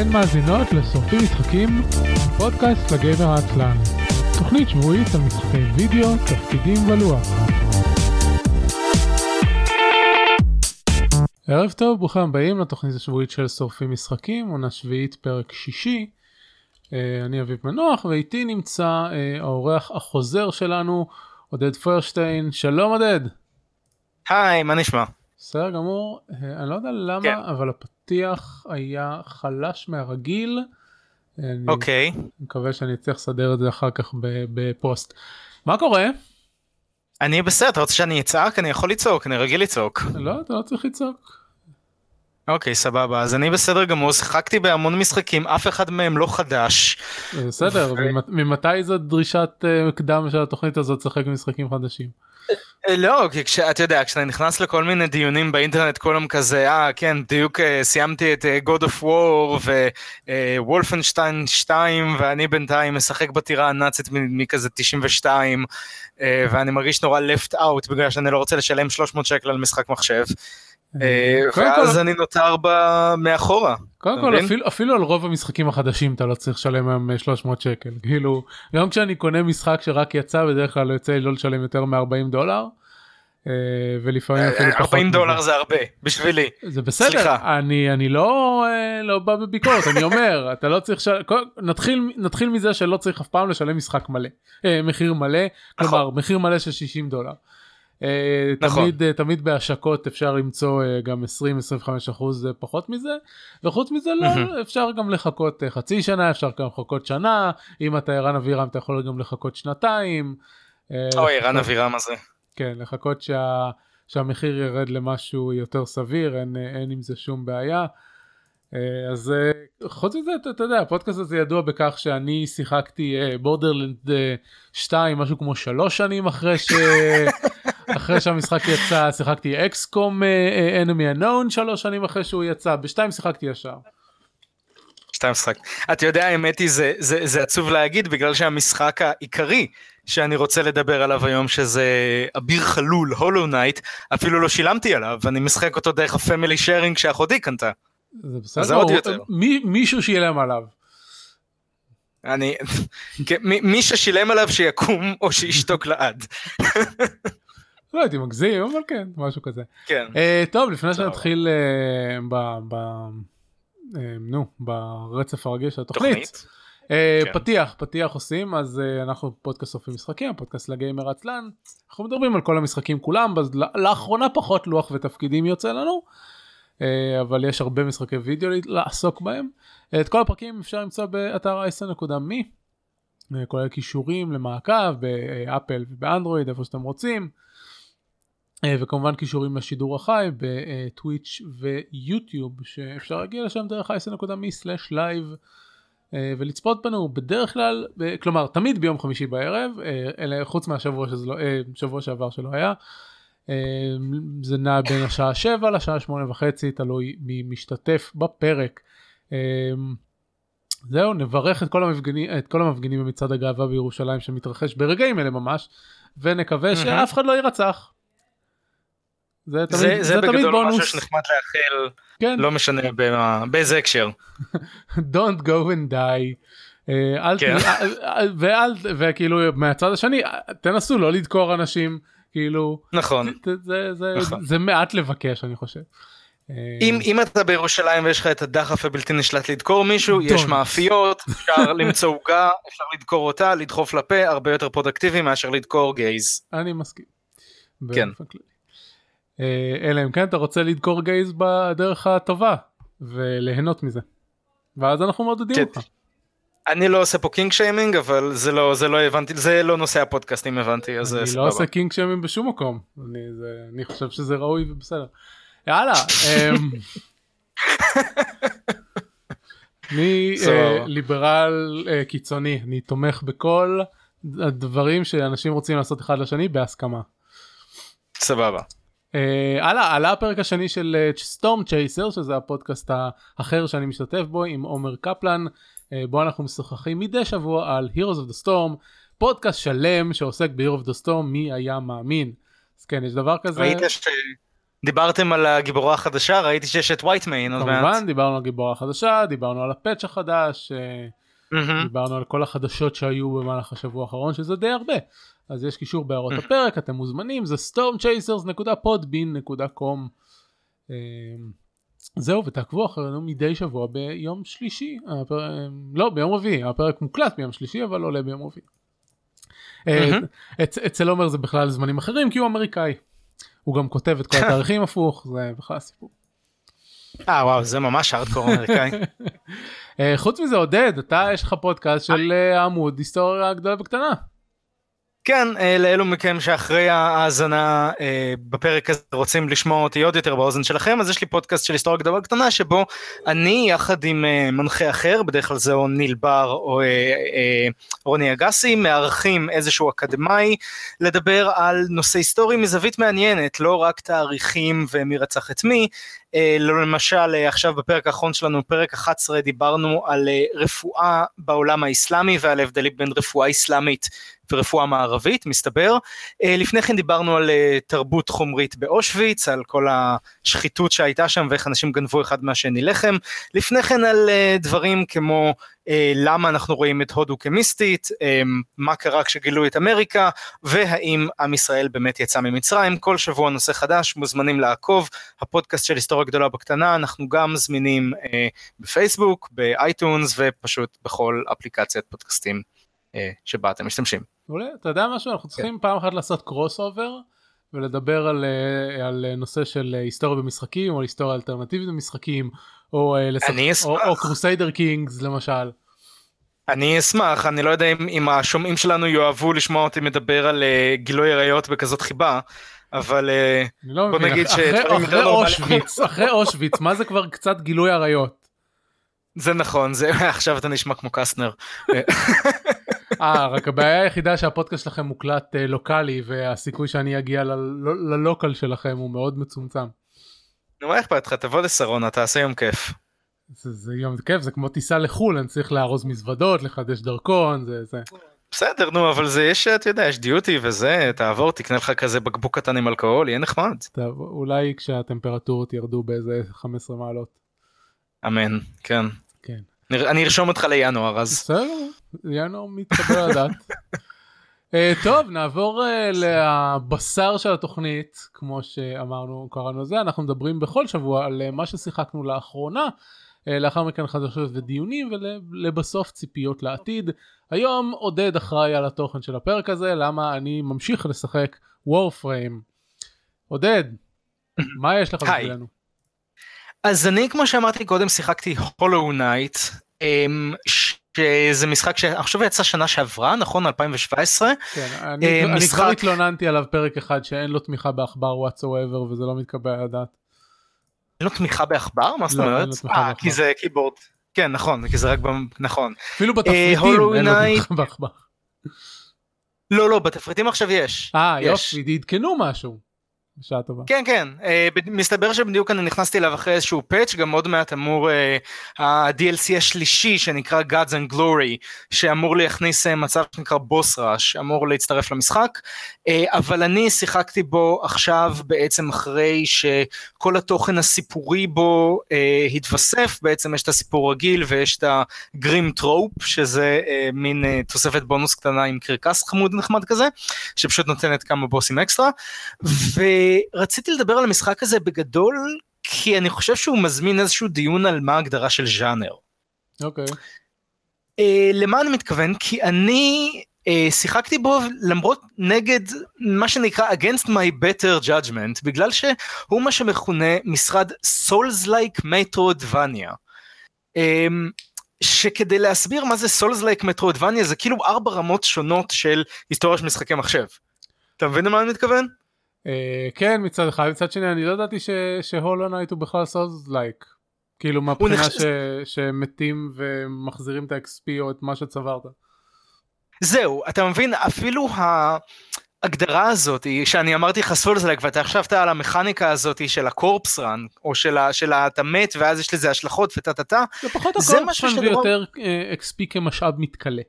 אתן מאזינות לשורפים משחקים, פודקאסט לגבר העצלן. תוכנית שבועית על משחקי וידאו, תפקידים ולוח. ערב טוב, ברוכים הבאים לתוכנית השבועית של שורפים משחקים, עונה שביעית פרק שישי. אה, אני אביב מנוח ואיתי נמצא אה, האורח החוזר שלנו, עודד פוירשטיין. שלום עודד. היי, מה נשמע? בסדר גמור, אה, אני לא יודע למה, כן. אבל הפתיח היה חלש מהרגיל. אני אוקיי. מקווה שאני אצליח לסדר את זה אחר כך בפוסט. מה קורה? אני בסדר, אתה רוצה שאני אצעק? אני יכול לצעוק, אני רגיל לצעוק. לא, אתה לא צריך לצעוק. אוקיי, סבבה, אז אני בסדר גמור, שיחקתי בהמון משחקים, אף אחד מהם לא חדש. בסדר, ו- ממ- ממתי זו דרישת אה, קדם של התוכנית הזאת לשחק משחקים חדשים? אה, לא, כי כשאתה יודע, כשאתה נכנס לכל מיני דיונים באינטרנט, כולם כזה, אה, כן, בדיוק אה, סיימתי את אה, God of War ווולפנשטיין 2, ואני בינתיים משחק בטירה הנאצית מכזה 92, אה, ואני מרגיש נורא left out בגלל שאני לא רוצה לשלם 300 שקל על משחק מחשב. אה, ואז אני נותר מאחורה. קודם כל? אפילו, אפילו על רוב המשחקים החדשים אתה לא צריך לשלם היום אה, 300 שקל כאילו גם כשאני קונה משחק שרק יצא בדרך כלל יוצא לי לא לשלם יותר מ-40 דולר. אה, ולפעמים אפילו פחות 40 מזה. דולר זה הרבה, בשבילי. זה בסדר סליחה. אני אני לא אה, לא בא בביקורת אני אומר אתה לא צריך של... נתחיל נתחיל מזה שלא צריך אף פעם לשלם משחק מלא אה, מחיר מלא נכון. כלומר מחיר מלא של 60 דולר. אה, נכון. תמיד אה, תמיד בהשקות אפשר למצוא אה, גם 20-25 אחוז פחות מזה וחוץ מזה לא. אפשר גם לחכות חצי שנה אפשר גם לחכות שנה אם אתה ערן אבירם אתה יכול גם לחכות שנתיים. אוי, רן לחכות- אבירם הזה. כן, לחכות שה, שהמחיר ירד למשהו יותר סביר, אין, אין עם זה שום בעיה. אז חוץ מזה, אתה, אתה יודע, הפודקאסט הזה ידוע בכך שאני שיחקתי בורדרלנד 2 משהו כמו שלוש שנים אחרי, ש... אחרי שהמשחק יצא, שיחקתי אקסקום enemy unknown שלוש שנים אחרי שהוא יצא, בשתיים שיחקתי ישר. שתיים משחק. אתה יודע, האמת היא, זה, זה, זה עצוב להגיד, בגלל שהמשחק העיקרי שאני רוצה לדבר עליו היום, שזה אביר חלול, Hollow Knight, אפילו לא שילמתי עליו, ואני משחק אותו דרך ה family sharing שאחותי קנתה. זה בסדר, זה עוד יותר. מי, מישהו שילם עליו. אני, כן, מי ששילם עליו שיקום או שישתוק לעד. לא הייתי מגזים, אבל כן, משהו כזה. כן. Uh, טוב לפני. שנתחיל uh, ב, ב, uh, נו, ברצף הרגיל של התוכנית תוכנית. uh, כן. פתיח פתיח עושים אז uh, אנחנו פודקאסט סופי משחקים פודקאסט לגיימר עצלן אנחנו מדברים על כל המשחקים כולם אז לאחרונה פחות לוח ותפקידים יוצא לנו uh, אבל יש הרבה משחקי וידאו לעסוק בהם Uh, את כל הפרקים אפשר למצוא באתר i10.me uh, כולל קישורים למעקב באפל ובאנדרואיד איפה שאתם רוצים. אה, וכמובן קישורים לשידור החי בטוויץ' ויוטיוב שאפשר להגיע לשם דרך i10.me/live אה, ולצפות בנו בדרך כלל כלומר תמיד ביום חמישי בערב אה, אלא חוץ מהשבוע שזה לא שבוע שעבר שלא היה. זה נע בין השעה 7 לשעה 8 וחצי תלוי מי משתתף בפרק. זהו נברך את כל המפגינים את כל המפגינים במצעד הגאווה בירושלים שמתרחש ברגעים אלה ממש ונקווה. שאף אחד לא יירצח. זה תמיד, זה, זה תמיד בגדול בונוס. משהו שנחמד לאחל, כן. לא משנה במה- באיזה הקשר. Don't go and die. אה, אל. כן. אה, ואל וכאילו מהצד השני תנסו לא לדקור אנשים כאילו נכון. זה, זה, זה, נכון. זה מעט לבקש אני חושב. אה, אם, אם אתה בירושלים ויש לך את הדחף הבלתי נשלט לדקור מישהו, יש Don't. מאפיות, אפשר למצוא עוגה, אפשר לדקור אותה, לדחוף לפה, הרבה יותר פרודקטיבי מאשר לדקור gays. אני מסכים. כן. אה, אלא אם כן אתה רוצה לדקור gays בדרך הטובה וליהנות מזה. ואז אנחנו מעודדים כן. אותך. אני לא עושה פה kink shaming, אבל זה לא, זה לא הבנתי, זה לא נושא הפודקאסט אם הבנתי, אז אני סבבה. לא עושה kink shaming בשום מקום. אני, זה, אני חושב שזה ראוי ובסדר. יאללה. אמ, אני סבבה. אה, ליברל אה, קיצוני, אני תומך בכל הדברים שאנשים רוצים לעשות אחד לשני בהסכמה. סבבה. אה, הלאה, עלה הפרק השני של סטורם צ'ייסר שזה הפודקאסט האחר שאני משתתף בו עם עומר קפלן אה, בו אנחנו משוחחים מדי שבוע על Heroes of the Storm פודקאסט שלם שעוסק ב-Hero of the Storm מי היה מאמין. אז כן יש דבר כזה. ראית ש... דיברתם על הגיבורה החדשה, ראיתי שיש את וייטמיין עוד מעט. כמובן, דיברנו על הגיבורה החדשה, דיברנו על הפאץ' החדש. דיברנו על כל החדשות שהיו במהלך השבוע האחרון, שזה די הרבה. אז יש קישור בהערות הפרק, אתם מוזמנים, זה stormchasers.podbean.com. אמ, זהו, ותעקבו אחרינו מדי שבוע ביום שלישי, הפר... לא, ביום רביעי, הפרק מוקלט ביום שלישי, אבל עולה ביום רביעי. אצ... אצל עומר זה בכלל זמנים אחרים, כי הוא אמריקאי. הוא גם כותב את כל התאריכים הפוך, זה בכלל סיפור. אה וואו, זה ממש ארדקור אמריקאי. חוץ מזה, עודד, אתה יש לך פודקאסט של עמוד היסטוריה גדולה וקטנה. כן, אה, לאלו מכם שאחרי ההאזנה אה, בפרק הזה רוצים לשמוע אותי עוד יותר באוזן שלכם, אז יש לי פודקאסט של היסטוריה גדולה קטנה שבו אני יחד עם אה, מנחה אחר, בדרך כלל זה או ניל בר או רוני אגסי, מארחים איזשהו אקדמאי לדבר על נושא היסטורי מזווית מעניינת, לא רק תאריכים ומי רצח את מי, למשל עכשיו בפרק האחרון שלנו, פרק 11, דיברנו על רפואה בעולם האסלאמי ועל ההבדלים בין רפואה אסלאמית ורפואה מערבית מסתבר. אה, לפני כן דיברנו על אה, תרבות חומרית באושוויץ, על כל השחיתות שהייתה שם ואיך אנשים גנבו אחד מהשני לחם. לפני כן על אה, דברים כמו למה אנחנו רואים את הודו כמיסטית, מה קרה כשגילו את אמריקה, והאם עם ישראל באמת יצא ממצרים. כל שבוע נושא חדש, מוזמנים לעקוב. הפודקאסט של היסטוריה גדולה בקטנה, אנחנו גם זמינים בפייסבוק, ב iTunes ופשוט בכל אפליקציית פודקאסטים שבה אתם משתמשים. מעולה, אתה יודע משהו? אנחנו צריכים כן. פעם אחת לעשות crossover ולדבר על, אה, על נושא של אה, היסטוריה במשחקים או היסטוריה אלטרנטיבית במשחקים או, אה, לשח... או, או Crusader Kings למשל. אני אשמח, אני לא יודע אם, אם השומעים שלנו יאהבו לשמוע אותי מדבר על uh, גילוי עריות בכזאת חיבה, אבל uh, לא בוא נגיד ש... אחרי, אחרי אושוויץ, אחרי אושוויץ, מה זה כבר קצת גילוי עריות? זה נכון, זה עכשיו אתה נשמע כמו קסטנר. אה, רק הבעיה היחידה שהפודקאסט שלכם מוקלט אה, לוקאלי והסיכוי שאני אגיע ללוקל שלכם הוא מאוד מצומצם. נו מה אכפת לך תבוא לשרונה תעשה יום כיף. זה, זה יום כיף זה כמו טיסה לחו"ל אני צריך לארוז מזוודות לחדש דרכון זה זה. בסדר נו אבל זה יש אתה יודע יש דיוטי וזה תעבור תקנה לך כזה בקבוק קטן עם אלכוהול יהיה נחמד. טוב, אולי כשהטמפרטורות ירדו באיזה 15 מעלות. אמן כן. כן. אני ארשום אותך לינואר אז. בסדר. ינואר מתקבל לדעת. uh, טוב נעבור uh, לבשר של התוכנית כמו שאמרנו קראנו לזה. אנחנו מדברים בכל שבוע על uh, מה ששיחקנו לאחרונה. לאחר מכן חדשות ודיונים ולבסוף ציפיות לעתיד. היום עודד אחראי על התוכן של הפרק הזה למה אני ממשיך לשחק Warframe עודד מה יש לך בשבילנו? אז אני כמו שאמרתי קודם שיחקתי Hollow Knight שזה משחק חושב יצא שנה שעברה נכון 2017. כן, אני, uh, אני משחק... כבר התלוננתי עליו פרק אחד שאין לו תמיכה בעכבר whatsoever וזה לא מתקבל על הדעת. אין לו תמיכה בעכבר? מה זאת לא, אומרת? אה, כי זה קיבורד. כן נכון כי זה רק נכון. אפילו בתפריטים אין לו תמיכה בעכבר. לא לא בתפריטים עכשיו יש. אה יופי עדכנו משהו. בשעה טובה. כן כן uh, מסתבר שבדיוק אני נכנסתי אליו אחרי איזשהו פאץ' גם עוד מעט אמור uh, ה-DLC השלישי שנקרא Gods and Glory שאמור להכניס uh, מצב שנקרא בוס ראש אמור להצטרף למשחק uh, אבל אני שיחקתי בו עכשיו בעצם אחרי שכל התוכן הסיפורי בו uh, התווסף בעצם יש את הסיפור רגיל ויש את ה Grimm Troupe שזה uh, מין uh, תוספת בונוס קטנה עם קרקס חמוד נחמד כזה שפשוט נותנת כמה בוסים אקסטרה. ו... רציתי לדבר על המשחק הזה בגדול, כי אני חושב שהוא מזמין איזשהו דיון על מה ההגדרה של ז'אנר. אוקיי. Okay. Uh, למה אני מתכוון? כי אני uh, שיחקתי בו למרות נגד מה שנקרא against my better judgment, בגלל שהוא מה שמכונה משרד Souls-like Metroidvania. Um, שכדי להסביר מה זה Souls-like Metroidvania זה כאילו ארבע רמות שונות של היסטוריה של משחקי מחשב. אתה מבין למה אני מתכוון? אה, כן מצד אחד מצד שני אני לא ידעתי ש Hollow Knight הוא בכלל Souls-like כאילו מהבחינה ש... שמתים ומחזירים את ה-XP או את מה שצברת. זהו אתה מבין אפילו ההגדרה הזאת שאני אמרתי לך Souls-like ואתה חשבת על המכניקה הזאת של ה corpse run או של, ה... של אתה מת ואז יש לזה השלכות וטה טה טה. זה פחות ה corpse run ויותר אה, XP כמשאב מתכלה.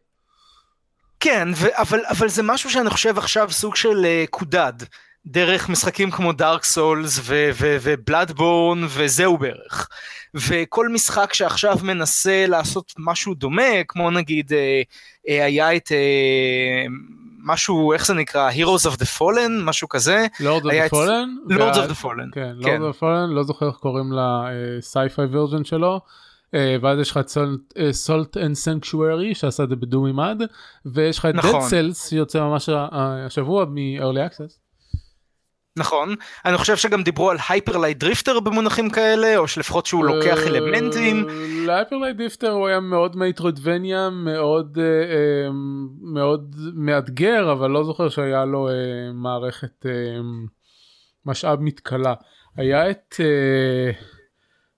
כן ו... אבל, אבל זה משהו שאני חושב עכשיו סוג של uh, קודד. דרך משחקים כמו דארק סולס ובלאדבורן וזהו בערך. וכל משחק שעכשיו מנסה לעשות משהו דומה, כמו נגיד אה, אה, היה את אה, משהו, איך זה נקרא? Heroes of the Fallen, משהו כזה. Lord of the Fallen? Lord of the Fallen. כן, Lord כן. of the Fallen, לא זוכר איך קוראים לסייפיי ורז'ן שלו. ואז יש לך את Salt and Sanctuary שעשה את זה בדו מימד ויש לך את נכון. Dead Cells שיוצא ממש השבוע מ-early access. נכון, אני חושב שגם דיברו על Hyper Light Drifter במונחים כאלה, או שלפחות שהוא לוקח אה, אלמנטים. ל Hyper Light Drifter הוא היה מאוד Metroidvania, מאוד אה, אה, מאוד מאתגר, אבל לא זוכר שהיה לו מערכת משאב מתכלה. היה את,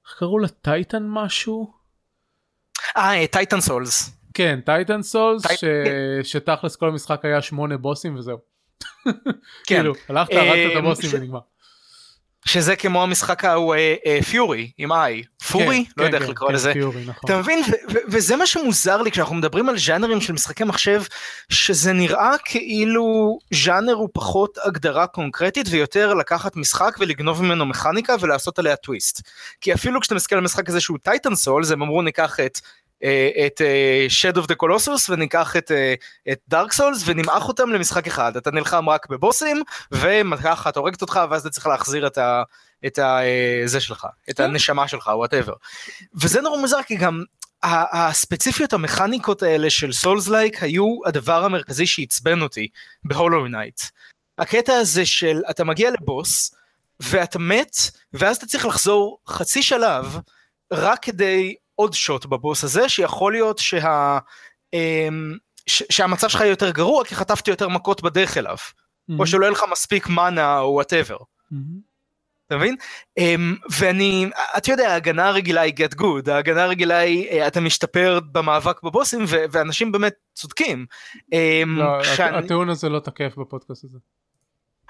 איך קראו לה? Titan משהו? אה, Titan Souls. כן, Titan Souls, שתכלס כל המשחק היה שמונה בוסים וזהו. כן. כאילו, הלכת, הרגת את הבוסים ונגמר. שזה כמו המשחק ההוא Furi אה, אה, עם I, Furi? כן, לא יודע כן, איך לקרוא לזה. נכון. אתה מבין? וזה מה שמוזר לי כשאנחנו מדברים על ז'אנרים של משחקי מחשב, שזה נראה כאילו ז'אנר הוא פחות הגדרה קונקרטית ויותר לקחת משחק ולגנוב ממנו מכניקה ולעשות עליה טוויסט. כי אפילו כשאתה מסתכל על משחק הזה שהוא Titan Souls, הם אמרו ניקח את אה, את אה, Shadow of the Colossus וניקח את, אה, את Dark Souls ונמעך אותם למשחק אחד אתה נלחם רק בבוסים וככה את הורגת אותך ואז אתה צריך להחזיר את ה... את ה... זה שלך את כן. הנשמה שלך whatever. וזה נורא מוזר כי גם הספציפיות המכניקות האלה של Souls-like היו הדבר המרכזי שעצבן אותי ב Hollow Knight. הקטע הזה של אתה מגיע לבוס ואתה מת ואז אתה צריך לחזור חצי שלב רק כדי עוד shot בבוס הזה שיכול להיות שה... אמ, ש, שהמצב שלך יותר גרוע כי חטפת יותר מכות בדרך אליו mm-hmm. או שלא יהיה לך מספיק mana או whatever. Mm-hmm. אתה מבין? Um, ואני, אתה יודע, ההגנה הרגילה היא get good, ההגנה הרגילה היא uh, אתה משתפר במאבק בבוסים ו- ואנשים באמת צודקים. Um, לא, כשאני... הטיעון הזה לא תקף בפודקאסט הזה.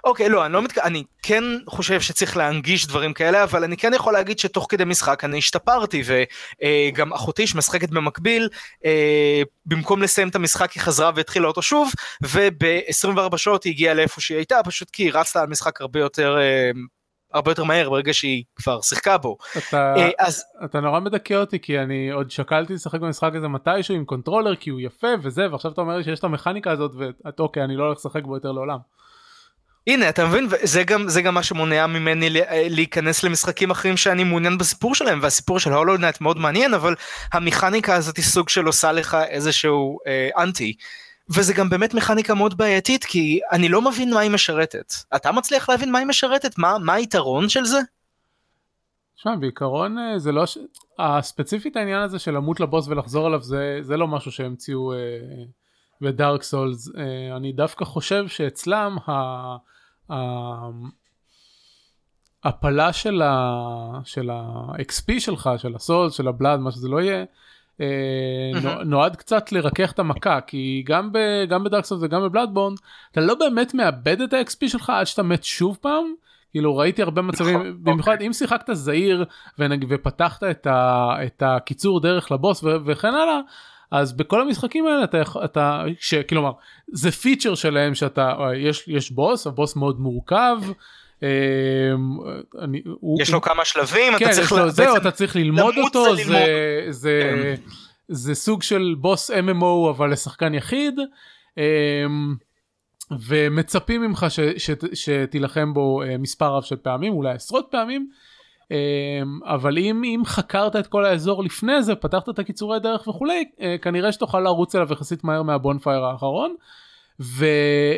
אוקיי, לא, אני לא מתכוון, אני כן חושב שצריך להנגיש דברים כאלה, אבל אני כן יכול להגיד שתוך כדי משחק אני השתפרתי, וגם אחותי שמשחקת במקביל, אה, במקום לסיים את המשחק היא חזרה והתחילה אותו שוב, וב-24 שעות היא הגיעה לאיפה שהיא הייתה, פשוט כי היא רצה על משחק הרבה יותר... אה, הרבה יותר מהר ברגע שהיא כבר שיחקה בו. אתה, אה, אז... אתה נורא מדכא אותי כי אני עוד שקלתי לשחק במשחק הזה מתישהו עם controller כי הוא יפה וזה ועכשיו אתה אומר לי שיש את המכניקה הזאת ואת אוקיי אני לא הולך לשחק בו יותר לעולם. הנה אתה מבין זה גם זה גם מה שמונע ממני להיכנס למשחקים אחרים שאני מעוניין בסיפור שלהם והסיפור של הולו נט מאוד מעניין אבל המכניקה הזאת היא סוג של עושה לך איזשהו אה, אנטי. וזה גם באמת מכניקה מאוד בעייתית כי אני לא מבין מה היא משרתת. אתה מצליח להבין מה היא משרתת? מה, מה היתרון של זה? תשמע בעיקרון אה, זה לא ש... הספציפית העניין הזה של למות לבוס ולחזור עליו זה, זה לא משהו שהמציאו אה, בדארק סולס. אה, אני דווקא חושב שאצלם ה... ההפלה של ה-XP שלך, של הסול, של הבלאד, מה שזה לא יהיה, אה, נועד קצת לרכך את המכה, כי גם, ב, גם בדארקסון וגם בבלאדבורן, אתה לא באמת מאבד את ה-XP שלך עד שאתה מת שוב פעם. כאילו ראיתי הרבה מצבים, נכון, במיוחד אוקיי. אם שיחקת זהיר ופתחת את, ה, את הקיצור דרך לבוס וכן הלאה, אז בכל המשחקים האלה אתה יכול, אתה, כלומר, זה פיצ'ר שלהם שאתה, יש, יש בוס, הבוס מאוד מורכב. אמ, אני, הוא, יש לו כמה שלבים, כן, אתה צריך, לו, זהו, אתה צריך ללמוד אותו, זה, זה, זה, כן. זה סוג של בוס MMO אבל לשחקן יחיד. אמ, ומצפים ממך ש, ש, שתילחם בו אה, מספר רב של פעמים, אולי עשרות פעמים, אבל אם, אם חקרת את כל האזור לפני זה, פתחת את הקיצורי דרך וכולי, אה, כנראה שתוכל לרוץ אליו יחסית מהר מהבונפייר האחרון. ו,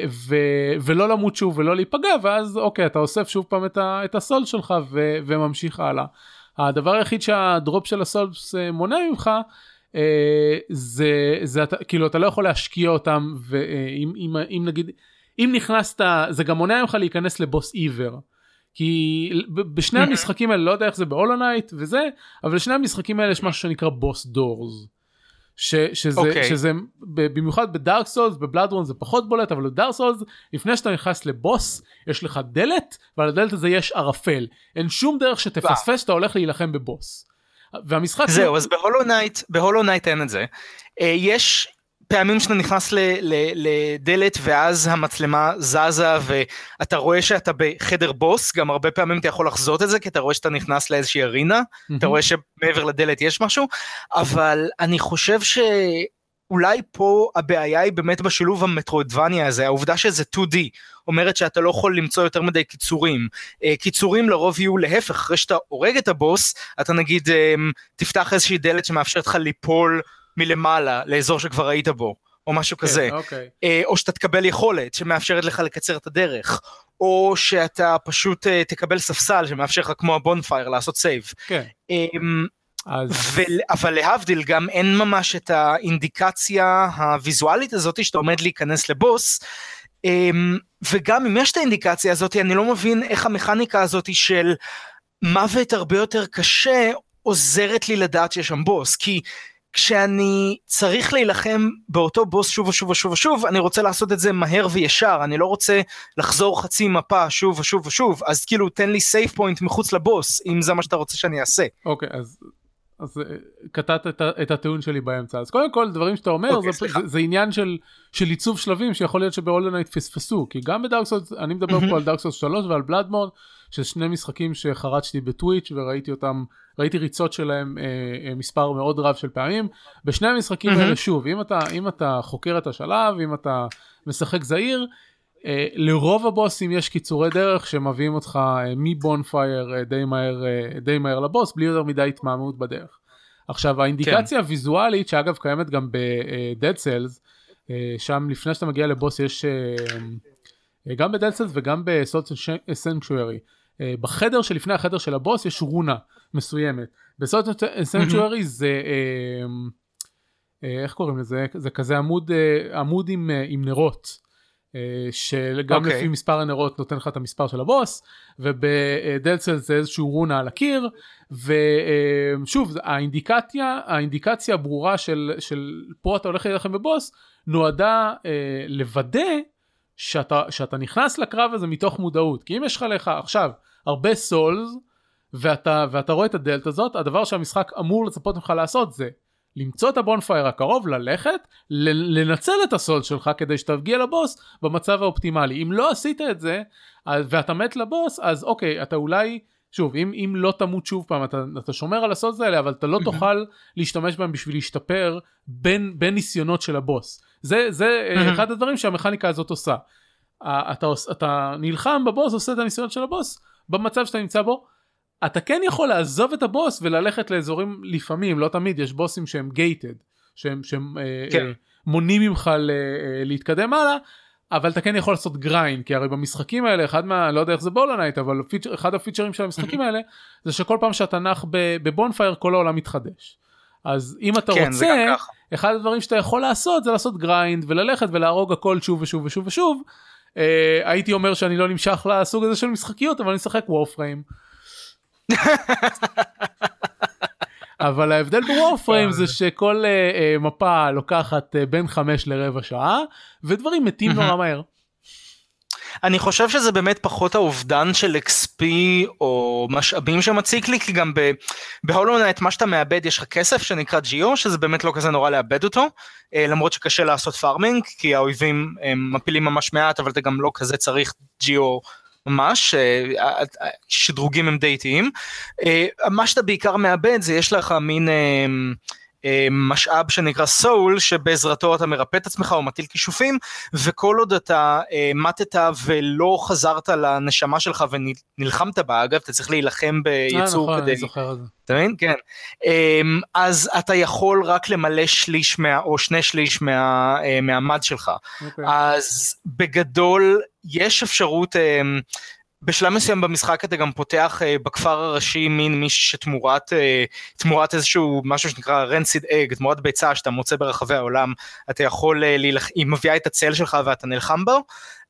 ו, ולא למות שוב ולא להיפגע ואז אוקיי אתה אוסף שוב פעם את, ה, את הסולד שלך ו, וממשיך הלאה. הדבר היחיד שהדרופ של הסולדס אה, מונע ממך אה, זה, זה אתה, כאילו אתה לא יכול להשקיע אותם ואם אם, אם נגיד אם נכנסת זה גם מונע ממך להיכנס לבוס עיוור. כי בשני המשחקים האלה לא יודע איך זה ב Hollow Knight וזה אבל בשני המשחקים האלה יש משהו שנקרא boss doors. ש, שזה, okay. אוקיי. שזה במיוחד ב Dark Souls ב Bloodborne זה פחות בולט אבל ב Dark Souls לפני שאתה נכנס לבוס יש לך דלת ועל הדלת הזה יש ערפל אין שום דרך שתפספס שאתה הולך להילחם בבוס. והמשחק זהו אז ב Hollow Knight ב Hollow Knight אין את זה אה, יש פעמים שאתה נכנס ל, ל, לדלת ואז המצלמה זזה ואתה רואה שאתה בחדר בוס, גם הרבה פעמים אתה יכול לחזות את זה כי אתה רואה שאתה נכנס לאיזושהי arena, mm-hmm. אתה רואה שמעבר לדלת יש משהו, אבל אני חושב ש... אולי פה הבעיה היא באמת בשילוב ה Metroidvania הזה, העובדה שזה 2D, אומרת שאתה לא יכול למצוא יותר מדי קיצורים. אה, קיצורים לרוב יהיו להפך, אחרי שאתה הורג את הבוס, אתה נגיד אה, תפתח איזושהי דלת שמאפשרת לך ליפול מלמעלה לאזור שכבר היית בו. או משהו כן, כזה, אוקיי. אה, או שאתה תקבל יכולת שמאפשרת לך לקצר את הדרך, או שאתה פשוט תקבל ספסל שמאפשר לך כמו ה bonfire לעשות save. כן. אז... ו... אבל להבדיל גם אין ממש את האינדיקציה הוויזואלית הזאת שאתה עומד להיכנס לבוס. אמ, וגם אם יש את האינדיקציה הזאת אני לא מבין איך המכניקה הזאת של מוות הרבה יותר קשה עוזרת לי לדעת שיש שם בוס כי כשאני צריך להילחם באותו בוס שוב ושוב ושוב ושוב אני רוצה לעשות את זה מהר וישר. אני לא רוצה לחזור חצי מפה שוב ושוב ושוב. אז כאילו תן לי סייף פוינט מחוץ לבוס אם זה מה שאתה רוצה שאני אעשה. אוקיי okay, אז אז אה, קטעת את, את הטיעון שלי באמצע. אז קודם כל דברים שאתה אומר okay, אוקיי, זה, זה, זה עניין של, של עיצוב שלבים שיכול להיות שב Hollow Knight פספסו. כי גם ב Dark Souls אני מדבר mm-hmm. פה על Dark Souls 3 ועל Bloodborne שזה שני משחקים שחרשתי ב Twitch וראיתי אותם ראיתי ריצות שלהם אה, אה, מספר מאוד רב של פעמים בשני המשחקים mm-hmm. האלה שוב אם אתה אם אתה חוקר את השלב אם אתה משחק זהיר אה, לרוב הבוסים יש קיצורי דרך שמביאים אותך אה, מ bonfire אה, די מהר די מהר לבוס בלי יותר מדי התמהמות בדרך. עכשיו האינדיקציה כן. הוויזואלית שאגב קיימת גם ב-Dead Cells שם לפני שאתה מגיע לבוס יש גם ב-Dead Cells וגם ב-Salt Sanctuary בחדר שלפני החדר של הבוס יש רונה מסוימת. ב-Salt Sanctuary זה איך קוראים לזה זה כזה עמוד עמוד עם, עם נרות. אה, שגם okay. אוקיי. לפי מספר הנרות נותן לך את המספר של הבוס ובדלצל זה איזשהו רונה על הקיר ושוב האינדיקציה האינדיקציה הברורה של, של פה אתה הולך להילחם בבוס נועדה אה, לוודא שאתה, שאתה נכנס לקרב הזה מתוך מודעות כי אם יש לך לך עכשיו הרבה סולס ואתה, ואתה רואה את הדלת הזאת הדבר שהמשחק אמור לצפות ממך לעשות זה למצוא את הבונפייר הקרוב, ללכת, לנצל את הסולד שלך כדי שתגיע לבוס במצב האופטימלי. אם לא עשית את זה, ואתה מת לבוס, אז אוקיי, אתה אולי, שוב, אם, אם לא תמות שוב פעם, אתה, אתה שומר על הסולדס האלה, אבל אתה לא תוכל להשתמש בהם בשביל להשתפר בין, בין ניסיונות של הבוס. זה, זה אחד הדברים שהמכניקה הזאת עושה. אתה, אתה נלחם בבוס, עושה את הניסיונות של הבוס, במצב שאתה נמצא בו, אתה כן יכול לעזוב את הבוס וללכת לאזורים לפעמים לא תמיד יש בוסים שהם גייטד שהם, שהם אה, כן. אה, מונעים ממך ל, אה, להתקדם הלאה אבל אתה כן יכול לעשות grind כי הרי במשחקים האלה אחד מה לא יודע איך זה בהולו נייט אבל פיצ'ר, אחד הפיצ'רים של המשחקים האלה זה שכל פעם שאתה נח ב bonfire כל העולם מתחדש. אז אם אתה כן, רוצה אחד הדברים שאתה יכול לעשות זה לעשות grind וללכת ולהרוג הכל שוב ושוב ושוב ושוב. אה, הייתי אומר שאני לא נמשך לסוג הזה של משחקיות אבל אני אשחק Warframe. אבל ההבדל ב Warframe זה שכל uh, uh, מפה לוקחת uh, בין חמש לרבע שעה ודברים מתים נורא מהר. אני חושב שזה באמת פחות האובדן של XP או משאבים שמציק לי כי גם בהולו נייט מה שאתה מאבד יש לך כסף שנקרא Geo שזה באמת לא כזה נורא לאבד אותו למרות שקשה לעשות farming כי האויבים מפילים ממש מעט אבל אתה גם לא כזה צריך Geo ממש, אה, אה, שדרוגים הם די איטיים. אה, מה שאתה בעיקר מאבד זה יש לך מין משאב שנקרא סול שבעזרתו אתה מרפא את עצמך או מטיל כישופים וכל עוד אתה מתת ולא חזרת לנשמה שלך ונלחמת בה אגב אתה צריך להילחם ביצור נכון, כדי... אני זוכר את זה. אתה מבין? כן. אז אתה יכול רק למלא שליש מה, או שני שליש מה, מהמד שלך. Okay. אוקיי. אז בגדול יש אפשרות, אה, בשלב מסוים במשחק אתה גם פותח אה, בכפר הראשי מין מישהו שתמורת אה, תמורת איזשהו משהו שנקרא רנסיד אג, תמורת ביצה שאתה מוצא ברחבי העולם, אתה יכול להילחם, היא מביאה את הצל שלך ואתה נלחם בו, אה,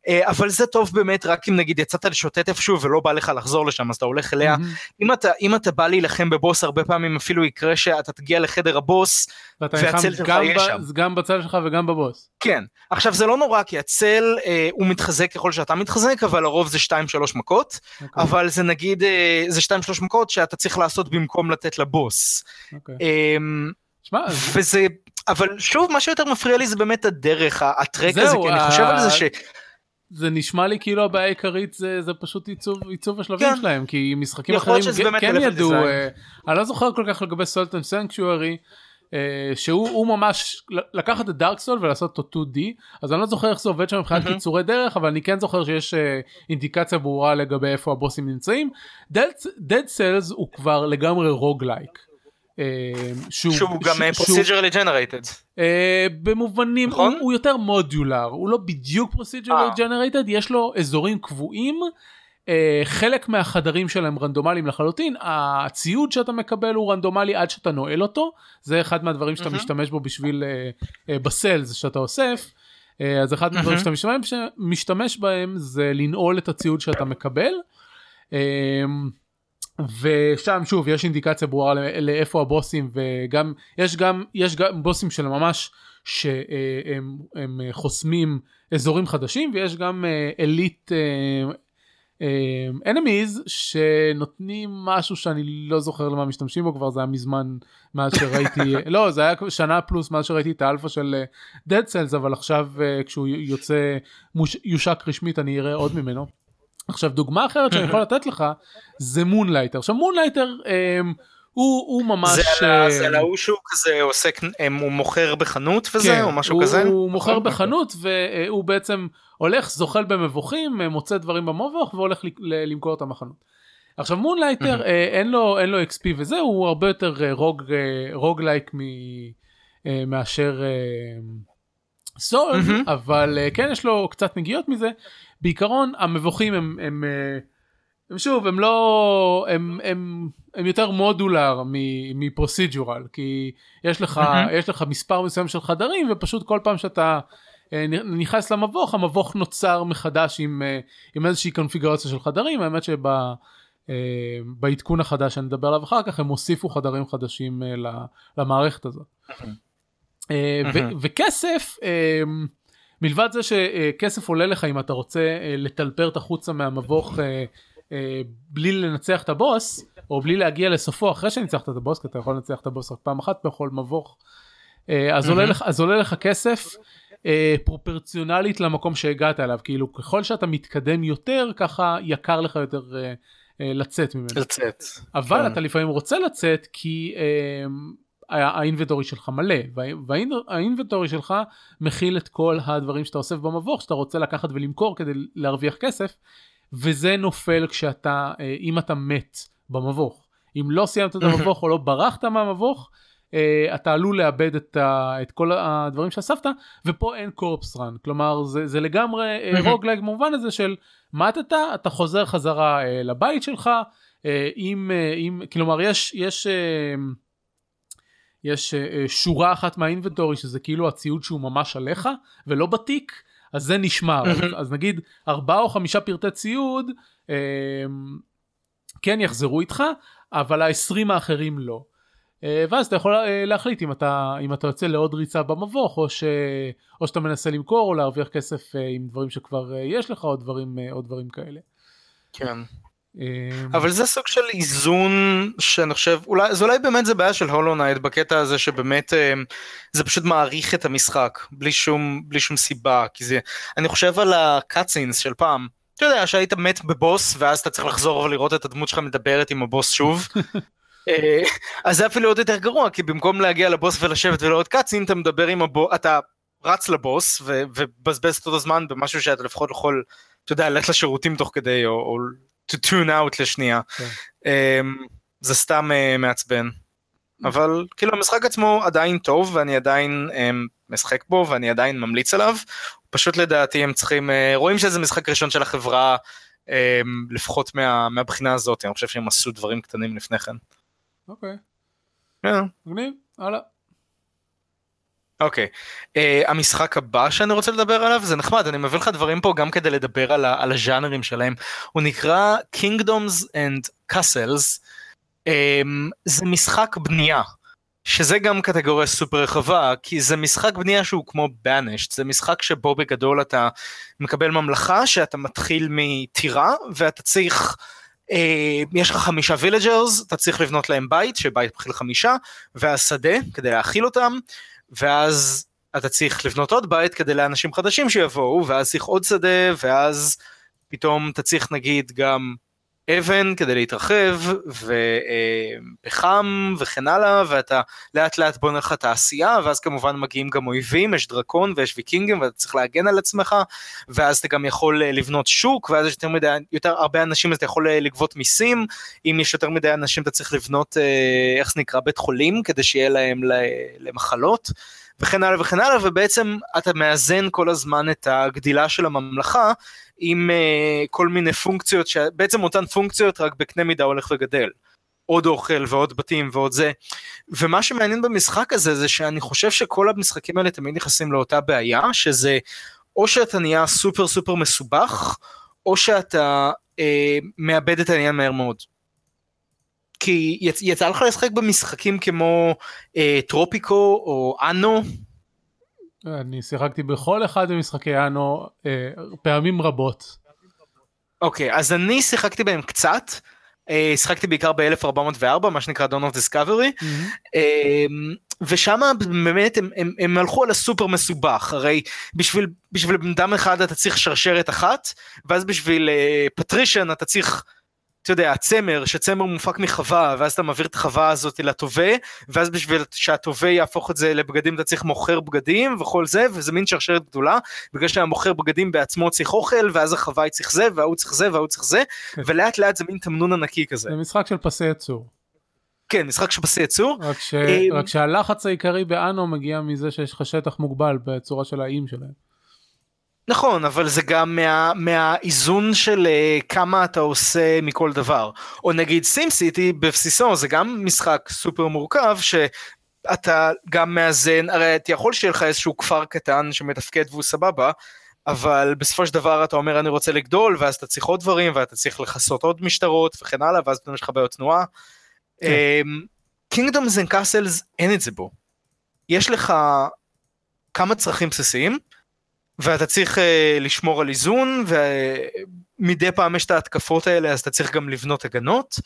אבל זה טוב באמת רק אם נגיד יצאת לשוטט איפשהו ולא בא לך לחזור לשם אז אתה הולך אליה. Mm-hmm. אם, אתה, אם אתה בא להילחם בבוס הרבה פעמים אפילו יקרה שאתה תגיע לחדר הבוס והצל שלך יהיה שם. גם בצל שלך וגם בבוס. כן. עכשיו זה לא נורא כי הצל אה, הוא מתחזק ככל שאתה מתחזק אבל לרוב זה 2-3 מכות okay. אוקיי. אבל זה נגיד אה, זה 2-3 מכות שאתה צריך לעשות במקום לתת לבוס. Okay. אה, וזה אבל שוב, מה שיותר מפריע לי זה באמת הדרך, הטרק הזה, כי אני חושב על זה ש... זה נשמע לי כאילו הבעיה העיקרית זה, זה פשוט עיצוב, עיצוב השלבים כן. שלהם, כי משחקים אחרים כן ידעו, uh, אני לא זוכר כל כך לגבי סולטן סנקשוארי, uh, שהוא ממש לקחת את דארק סול ולעשות אותו 2D, אז אני לא זוכר איך זה עובד שם מבחינת קיצורי דרך, אבל אני כן זוכר שיש uh, אינדיקציה ברורה לגבי איפה הבוסים נמצאים. Dead Cells הוא כבר לגמרי roguelike. אה, שהוא, שהוא גם procedurally generated. אה, במובנים נכון? הוא, הוא יותר modular הוא לא בדיוק procedurally generated יש לו אזורים קבועים. חלק מהחדרים שלהם רנדומליים לחלוטין הציוד שאתה מקבל הוא רנדומלי עד שאתה נועל אותו זה אחד מהדברים שאתה. משתמש בו בשביל בסלס שאתה אוסף אז אחד מהדברים mm-hmm. שאתה משתמש, משתמש בהם זה לנעול את הציוד שאתה מקבל. ושם שוב יש אינדיקציה ברורה לאיפה הבוסים וגם יש גם יש גם בוסים של ממש שהם הם חוסמים אזורים חדשים ויש גם אליט אנמיז שנותנים משהו שאני לא זוכר למה משתמשים בו כבר זה היה מזמן מאז שראיתי לא זה היה שנה פלוס מאז שראיתי את האלפא של Dead Cells אבל עכשיו כשהוא יוצא מוש, מושק רשמית אני אראה עוד ממנו. עכשיו דוגמה אחרת שאני יכול לתת לך זה Moonlighter עכשיו Moonlighter אמ, הוא, הוא ממש זה על ההוא שהוא כזה עוסק הוא מוכר בחנות וזה כן, או משהו הוא, כזה? הוא מוכר בחנות והוא בעצם הולך זוחל במבוכים מוצא דברים במבוך והולך למכור אותם בחנות. עכשיו Moonlighter אין לו אין לו XP וזה הוא הרבה יותר אה, rogue אה, roguelike אה, מאשר סול אבל כן יש לו קצת נגיעות מזה בעיקרון המבוכים הם, הם, הם, אה, הם שוב הם לא הם, הם, הם יותר modular מ procedural כי יש לך mm-hmm. יש לך מספר מסוים של חדרים ופשוט כל פעם שאתה אה, נכנס למבוך המבוך נוצר מחדש עם, אה, עם איזושהי קונפיגרציה של חדרים האמת שבעדכון החדש שאני אדבר עליו אחר כך הם הוסיפו חדרים חדשים למערכת הזאת. וכסף מלבד זה שכסף עולה לך אם אתה רוצה אה, לטלפר את החוצה מהמבוך אה, אה, בלי לנצח את הבוס או בלי להגיע לסופו אחרי שניצחת את הבוס כי אתה יכול לנצח את הבוס רק פעם אחת בכל מבוך אז, עולה לך, אז עולה לך כסף פרופורציונלית למקום שהגעת אליו כאילו ככל שאתה מתקדם יותר ככה יקר לך יותר לצאת ממנו. לצאת. אבל כן. אתה לפעמים רוצה לצאת כי האינבנטורי שלך מלא והאינבנטורי שלך מכיל את כל הדברים שאתה אוסף במבוך שאתה רוצה לקחת ולמכור כדי להרוויח כסף וזה נופל כשאתה אה, אם אתה מת במבוך. אם לא סיימת את המבוך או לא ברחת מהמבוך אה, אתה עלול לאבד את, ה, את כל הדברים שאספת ופה אין קורפס רן כלומר זה, זה לגמרי אה, רוגלייק במובן הזה של מתת אתה חוזר חזרה לבית שלך אם, אם כלומר יש יש יש uh, שורה אחת מהאינבנטורי שזה כאילו הציוד שהוא ממש עליך ולא בתיק אז זה נשמר אז, אז נגיד ארבעה או חמישה פרטי ציוד uh, כן יחזרו איתך אבל העשרים האחרים לא. ואז אתה יכול להחליט אם אתה אם אתה יוצא לעוד ריצה במבוך או, ש, או שאתה מנסה למכור או להרוויח כסף עם דברים שכבר יש לך או דברים, או דברים כאלה. כן. אמ, אבל זה סוג של איזון שאני חושב אולי זה אולי באמת זה בעיה של הולו נייט בקטע הזה שבאמת אמ, זה פשוט מאריך את המשחק בלי שום בלי שום סיבה כי זה אני חושב על ה cutscenes של פעם אתה יודע שהיית מת בבוס ואז אתה צריך לחזור ולראות את הדמות שלך מדברת עם הבוס שוב. אה, אז זה אפילו עוד יותר גרוע כי במקום להגיע לבוס ולשבת ולראות קאצין אתה מדבר עם הבוס אתה רץ לבוס ובזבז את אותו זמן במשהו שאתה לפחות יכול אתה יודע ללכת לשירותים תוך כדי או, או to tune out לשנייה. כן. Um, זה סתם uh, מעצבן. אבל כאילו המשחק עצמו עדיין טוב ואני עדיין um, משחק בו ואני עדיין ממליץ עליו. פשוט לדעתי הם צריכים, uh, רואים שזה משחק ראשון של החברה um, לפחות מה, מהבחינה הזאת, אני חושב שהם עשו דברים קטנים לפני כן. אוקיי. כן. מגניב, הלאה. אוקיי, okay. uh, המשחק הבא שאני רוצה לדבר עליו זה נחמד, אני מביא לך דברים פה גם כדי לדבר על, על הז'אנרים שלהם. הוא נקרא Kingdoms and Castles, um, זה משחק בנייה, שזה גם קטגוריה סופר רחבה, כי זה משחק בנייה שהוא כמו Banished, זה משחק שבו בגדול אתה מקבל ממלכה שאתה מתחיל מטירה ואתה צריך... Uh, יש לך חמישה villagers, אתה צריך לבנות להם בית, שבית מתחיל חמישה, והשדה כדי להאכיל אותם, ואז אתה צריך לבנות עוד בית כדי לאנשים חדשים שיבואו, ואז צריך עוד שדה, ואז פתאום אתה צריך נגיד גם אבן כדי להתרחב, ופחם וכן הלאה, ואתה לאט לאט בונה לך תעשייה, ואז כמובן מגיעים גם אויבים, יש דרקון ויש ויקינגים, ואתה צריך להגן על עצמך, ואז אתה גם יכול לבנות שוק, ואז יש יותר מדי, יותר הרבה אנשים אז אתה יכול לגבות מיסים, אם יש יותר מדי אנשים אתה צריך לבנות, אה, איך זה נקרא, בית חולים, כדי שיהיה להם למחלות. וכן הלאה וכן הלאה, ובעצם אתה מאזן כל הזמן את הגדילה של הממלכה עם uh, כל מיני פונקציות, בעצם אותן פונקציות רק בקנה מידה הולך וגדל. עוד אוכל ועוד בתים ועוד זה. ומה שמעניין במשחק הזה זה שאני חושב שכל המשחקים האלה תמיד נכנסים לאותה בעיה, שזה או שאתה נהיה סופר סופר מסובך, או שאתה אה, מאבד את העניין מהר מאוד. כי יצ, יצא לך לשחק במשחקים כמו אה, טרופיקו או אנו? אני שיחקתי בכל אחד ממשחקי אנו אה, פעמים רבות. אוקיי, okay, אז אני שיחקתי בהם קצת. אה, שיחקתי בעיקר ב-1404 מה שנקרא Dawn of Discovery mm-hmm. אה, ושם באמת הם, הם, הם הלכו על הסופר מסובך הרי בשביל בשביל בן אדם אחד אתה צריך שרשרת אחת ואז בשביל אה, פטרישן אתה צריך אתה יודע, הצמר, שצמר מופק מחווה, ואז אתה מעביר את החווה הזאת לתובע, ואז בשביל שהתובע יהפוך את זה לבגדים אתה צריך מוכר בגדים וכל זה, וזה מין שרשרת גדולה, בגלל שהמוכר בגדים בעצמו צריך אוכל, ואז החווה צריך זה, וההוא צריך זה, וההוא צריך זה, כן. ולאט לאט זה מין תמנון ענקי כזה. זה משחק של פסי יצור. כן, משחק של פסי יצור. רק, ש... רק שהלחץ העיקרי באנו מגיע מזה שיש לך שטח מוגבל בצורה של האיים שלהם. נכון, אבל זה גם מה, מהאיזון של uh, כמה אתה עושה מכל דבר. או נגיד סים סיטי בבסיסו זה גם משחק סופר מורכב שאתה גם מאזן, הרי אתה יכול שיהיה לך איזשהו כפר קטן שמתפקד והוא סבבה, אבל בסופו של דבר אתה אומר אני רוצה לגדול ואז אתה צריך עוד דברים ואתה צריך לכסות עוד משטרות וכן הלאה ואז פתאום יש לך בעיות תנועה. Kingdoms and Castles אין את זה בו. יש לך כמה צרכים בסיסיים. ואתה צריך uh, לשמור על איזון ומדי פעם יש את ההתקפות האלה אז אתה צריך גם לבנות הגנות.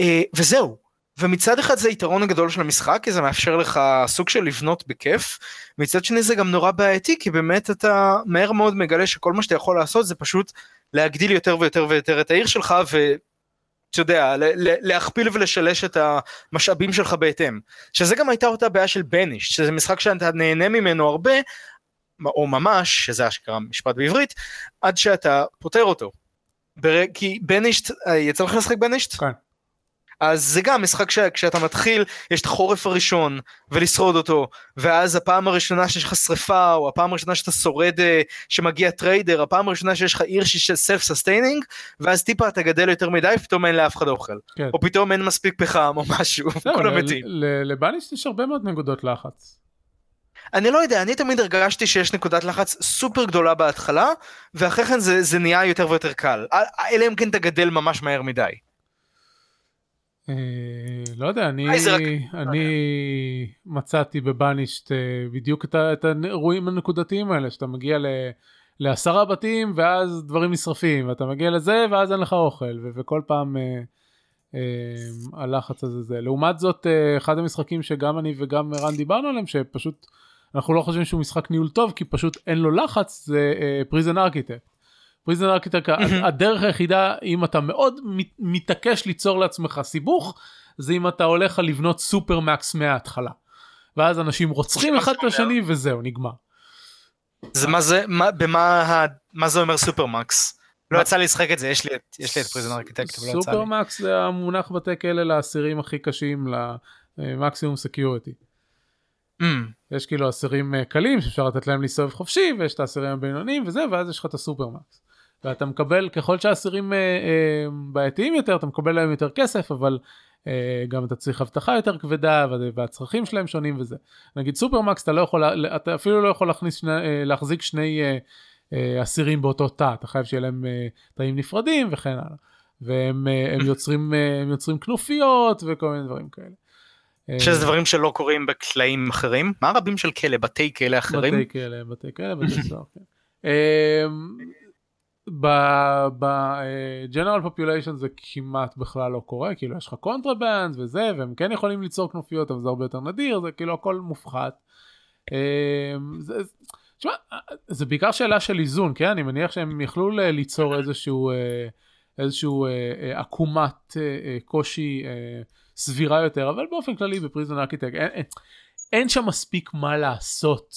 uh, וזהו. ומצד אחד זה יתרון הגדול של המשחק כי זה מאפשר לך סוג של לבנות בכיף. מצד שני זה גם נורא בעייתי כי באמת אתה מהר מאוד מגלה שכל מה שאתה יכול לעשות זה פשוט להגדיל יותר ויותר ויותר את העיר שלך ו... אתה יודע, להכפיל ולשלש את המשאבים שלך בהתאם. שזה גם הייתה אותה בעיה של Banished, שזה משחק שאתה נהנה ממנו הרבה, או ממש, שזה אשכרה משפט בעברית, עד שאתה פותר אותו. בר... כי Banished, אה, יצא לך לשחק Banished? כן. אז זה גם משחק שכשאתה מתחיל יש את החורף הראשון ולשרוד אותו ואז הפעם הראשונה שיש לך שריפה או הפעם הראשונה שאתה שורד אה, שמגיע trader הפעם הראשונה שיש לך עיר שהיא self sustaining ואז טיפה אתה גדל יותר מדי פתאום אין לאף אחד אוכל כן. או פתאום אין מספיק פחם או משהו לא, כולם מתים. לבניסט יש הרבה מאוד נקודות לחץ. אני לא יודע, אני תמיד הרגשתי שיש נקודת לחץ סופר גדולה בהתחלה, ואחרי כן זה, זה נהיה יותר ויותר קל. אלא אם כן אתה גדל ממש מהר מדי. אה, לא יודע, אני, אני מצאתי בבנישט אה, בדיוק את האירועים הנקודתיים האלה, שאתה מגיע ל... לעשרה בתים ואז דברים נשרפים ואתה מגיע לזה ואז אין לך אוכל ו- וכל פעם אה, אה, הלחץ הזה זה לעומת זאת אה, אחד המשחקים שגם אני וגם רן דיברנו עליהם שפשוט אנחנו לא חושבים שהוא משחק ניהול טוב כי פשוט אין לו לחץ זה Prison Architect. Prison Architect הדרך היחידה אם אתה מאוד מתעקש ליצור לעצמך סיבוך זה אם אתה הולך לבנות supermax מההתחלה. ואז אנשים רוצחים אחד את השני וזהו נגמר. זה מה זה מה במה מה זה אומר supermax. לא יצא לי לשחק את זה יש לי את יש לי את Prison Architect. סופר מקס זה המונח בתי כלא לאסירים הכי קשים ל maximum security. Mm. יש כאילו אסירים אה, קלים שאפשר לתת להם להסתובב חופשי ויש את האסירים הבינוניים וזה ואז יש לך את ה supermax. ואתה מקבל ככל שהאסירים אה, אה, בעייתיים יותר אתה מקבל להם יותר כסף אבל אה, גם אתה צריך אבטחה יותר כבדה והצרכים שלהם שונים וזה. נגיד סופרמקס אתה לא יכול אתה אפילו לא יכול להכניס שני, אה, להחזיק שני אה, אה, אסירים באותו תא אתה חייב שיהיה להם אה, תאים נפרדים וכן הלאה. והם אה, הם יוצרים, אה, הם יוצרים כנופיות וכל מיני דברים כאלה. שזה דברים שלא קורים בקלעים אחרים מה רבים של כלא בתי כלא אחרים בתי כלא בתי כלא בתי סוהר. כן. אמ, ב general population זה כמעט בכלל לא קורה כאילו יש לך contraband וזה והם כן יכולים ליצור כנופיות אבל זה הרבה יותר נדיר זה כאילו הכל מופחת. זה, תשמע, זה בעיקר שאלה של איזון, כן? אני מניח שהם יכלו ליצור איזשהו, איזשהו עקומת קושי סבירה יותר, אבל באופן כללי ב Prison Architect אין, אין, אין שם מספיק מה לעשות.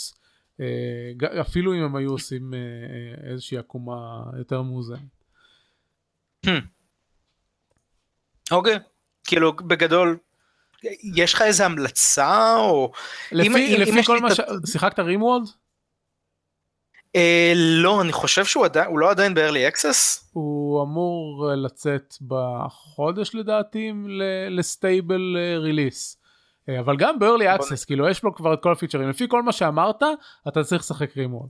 אפילו אם הם היו עושים איזושהי עקומה יותר מאוזנת. אוקיי, כאילו בגדול יש לך איזה המלצה או לפי, אם, לפי אם כל מה ש... שיחקת רימוולד? אה, לא אני חושב שהוא עדיין הוא לא עדיין ב-early access הוא אמור לצאת בחודש לדעתי לסטייבל ריליס אה, אבל גם ב-early access כאילו יש לו כבר את כל הפיצ'רים לפי כל מה שאמרת אתה צריך לשחק RimWorld.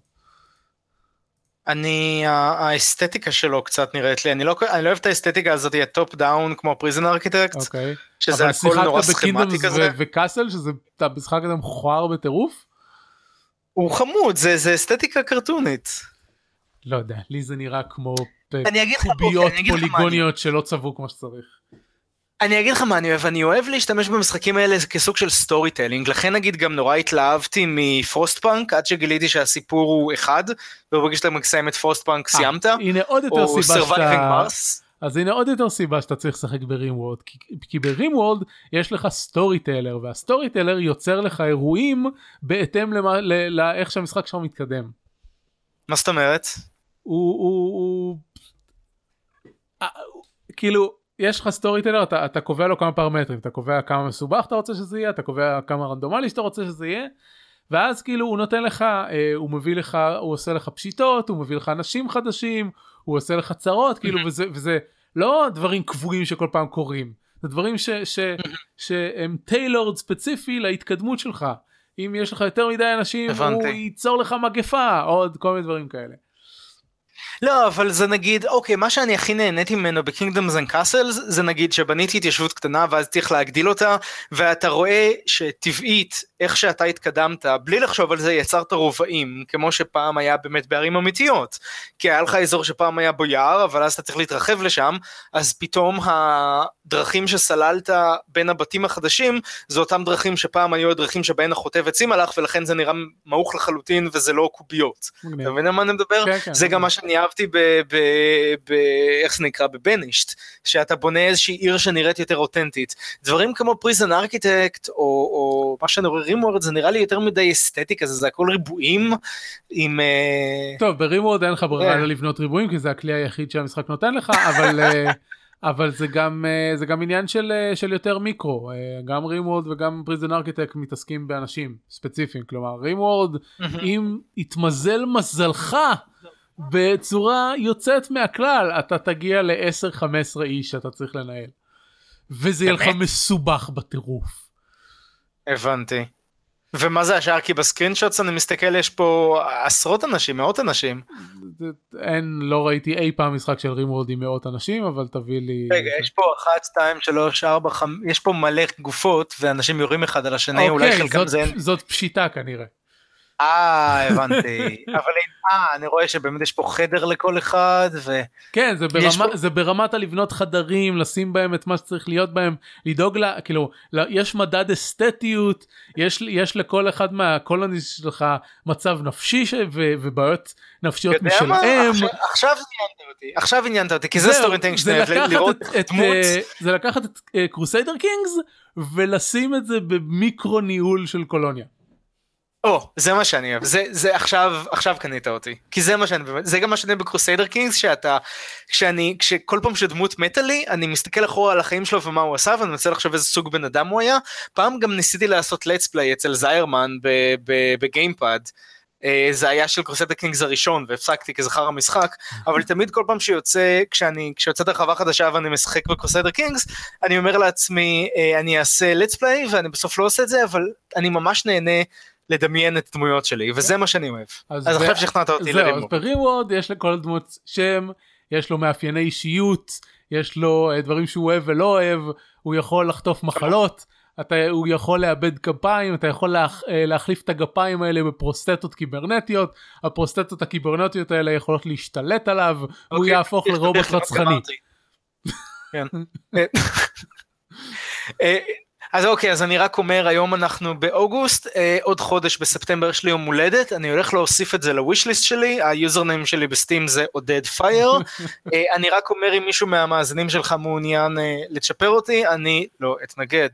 אני האסתטיקה שלו קצת נראית לי אני לא אני לא אוהב את האסתטיקה הזאת ה top down כמו Prison Architect אוקיי. שזה הכל נורא סכמטי כזה וקאסלס זה המשחק הזה מכוער בטירוף. הוא חמוד זה זה אסתטיקה קרטונית. לא יודע לי זה נראה כמו קוביות פוליגוניות שלא צבעו כמו שצריך. אני אגיד לך מה אני אוהב, אני אוהב להשתמש במשחקים האלה כסוג של storytelling, לכן נגיד גם נורא התלהבתי מ Frostpunk עד שגיליתי שהסיפור הוא אחד, וברגע שאתה מסיים את Frostpunk אה, סיימת, הנה עוד יותר סיבה שאתה... אז הנה עוד יותר סיבה שאתה צריך לשחק ב RimWorld, כי, כי ב RimWorld יש לך storyteller, וה storyteller יוצר לך אירועים בהתאם לאיך שהמשחק שלך מתקדם. מה זאת אומרת? הוא, הוא, הוא... אה, כאילו יש לך סטורי טלר אתה, אתה קובע לו כמה פרמטרים אתה קובע כמה מסובך אתה רוצה שזה יהיה אתה קובע כמה רנדומלי שאתה רוצה שזה יהיה ואז כאילו הוא נותן לך אה, הוא מביא לך הוא עושה לך פשיטות הוא מביא לך אנשים חדשים הוא עושה לך צרות כאילו וזה וזה לא דברים קבועים שכל פעם קורים זה דברים ש, ש, שהם טיילורד ספציפי להתקדמות שלך אם יש לך יותר מדי אנשים הבנתי. הוא ייצור לך מגפה עוד כל מיני דברים כאלה. לא אבל זה נגיד אוקיי מה שאני הכי נהניתי ממנו ב Kingdoms and Castles זה נגיד שבניתי התיישבות קטנה ואז צריך להגדיל אותה ואתה רואה שטבעית איך שאתה התקדמת בלי לחשוב על זה יצרת רובעים כמו שפעם היה באמת בערים אמיתיות כי היה לך אזור שפעם היה בו יער אבל אז אתה צריך להתרחב לשם אז פתאום הדרכים שסללת בין הבתים החדשים זה אותם דרכים שפעם היו הדרכים שבהן החוטב עצים הלך ולכן זה נראה ערוך לחלוטין וזה לא קוביות. אתה מבין על מה אני מדבר? כן, כן, זה גם מה שאני אהבתי ב... ב, ב איך זה נקרא? ב Banished שאתה בונה איזושהי עיר שנראית יותר אותנטית. דברים כמו Prison Architect או, או מה שאני רואה RimWorld זה נראה לי יותר מדי אסתטי כזה זה הכל ריבועים עם... אה, טוב ב RimWorld אין לך ברירה כן. לבנות ריבועים כי זה הכלי היחיד שהמשחק נותן לך אבל. אה, אבל זה גם אה, זה גם עניין של, של יותר מיקרו גם RimWorld וגם Prison Architect מתעסקים באנשים ספציפיים כלומר RimWorld אם יתמזל מזלך בצורה יוצאת מהכלל אתה תגיע ל-10-15 איש שאתה צריך לנהל. וזה יהיה לך מסובך בטירוף. הבנתי. ומה זה השאר? כי ב screenshots אני מסתכל יש פה עשרות אנשים, מאות אנשים. אין, לא ראיתי אי פעם משחק של RimWorld עם מאות אנשים, אבל תביא לי... רגע, יש פה אחת, שתיים, שלוש, ארבע, חמש, יש פה מלא גופות ואנשים יורים אחד על השני, אולי אוקיי, חלקם זה... זאת פשיטה כנראה. אה הבנתי אבל אה, אני רואה שבאמת יש פה חדר לכל אחד ו... כן זה, ברמה, פה... זה ברמת הלבנות חדרים לשים בהם את מה שצריך להיות בהם לדאוג לה כאילו יש מדד אסתטיות יש יש לכל אחד מהקולוניס שלך מצב נפשי ש... ו... ובעיות נפשיות משלהם. עכשיו, עכשיו עניינת אותי עכשיו עניינת אותי כי זה storytelling שאתה אוהב לראות את, דמות. אה, זה לקחת את Crusader אה, Kings ולשים את זה במיקרו ניהול של קולוניה. או, זה מה שאני אוהב, זה, זה עכשיו, עכשיו קנית אותי, כי זה מה שאני, זה גם מה שאני ב Crusader Kings, שאתה, כשאני, כשכל פעם שדמות מתה לי, אני מסתכל אחורה על החיים שלו ומה הוא עשה, ואני מנסה לחשוב איזה סוג בן אדם הוא היה, פעם גם ניסיתי לעשות let's play אצל זיירמן בגיימפאד, אה, זה היה של Crusader Kings הראשון והפסקתי כי זה חרא משחק אבל תמיד כל פעם שיוצא כשאני כשיוצאת הרחבה חדשה ואני משחק ב Crusader Kings אני אומר לעצמי אה, אני אעשה let's play ואני בסוף לא עושה את זה אבל אני ממש נהנה לדמיין את הדמויות שלי וזה מה שאני אוהב. אז, אז עכשיו שכנעת אותי ל RimWorld. אז ב RimWorld יש לכל דמות שם יש לו מאפייני אישיות יש לו אה, דברים שהוא אוהב ולא אוהב הוא יכול לחטוף מחלות אתה הוא יכול לאבד גפיים אתה יכול להח, אה, להחליף את הגפיים האלה בפרוסטטות קיברנטיות הפרוסטטות הקיברנטיות האלה יכולות להשתלט עליו אוקיי, הוא אוקיי, יהפוך לרובוט רצחני. אז אוקיי, אז אני רק אומר, היום אנחנו באוגוסט, אה, עוד חודש בספטמבר יש לי יום הולדת, אני הולך להוסיף את זה ל wishlist שלי, ה username שלי ב Steam זה עודד פייר. אה, אני רק אומר, אם מישהו מהמאזינים שלך מעוניין אה, לצ'פר אותי, אני לא אתנגד.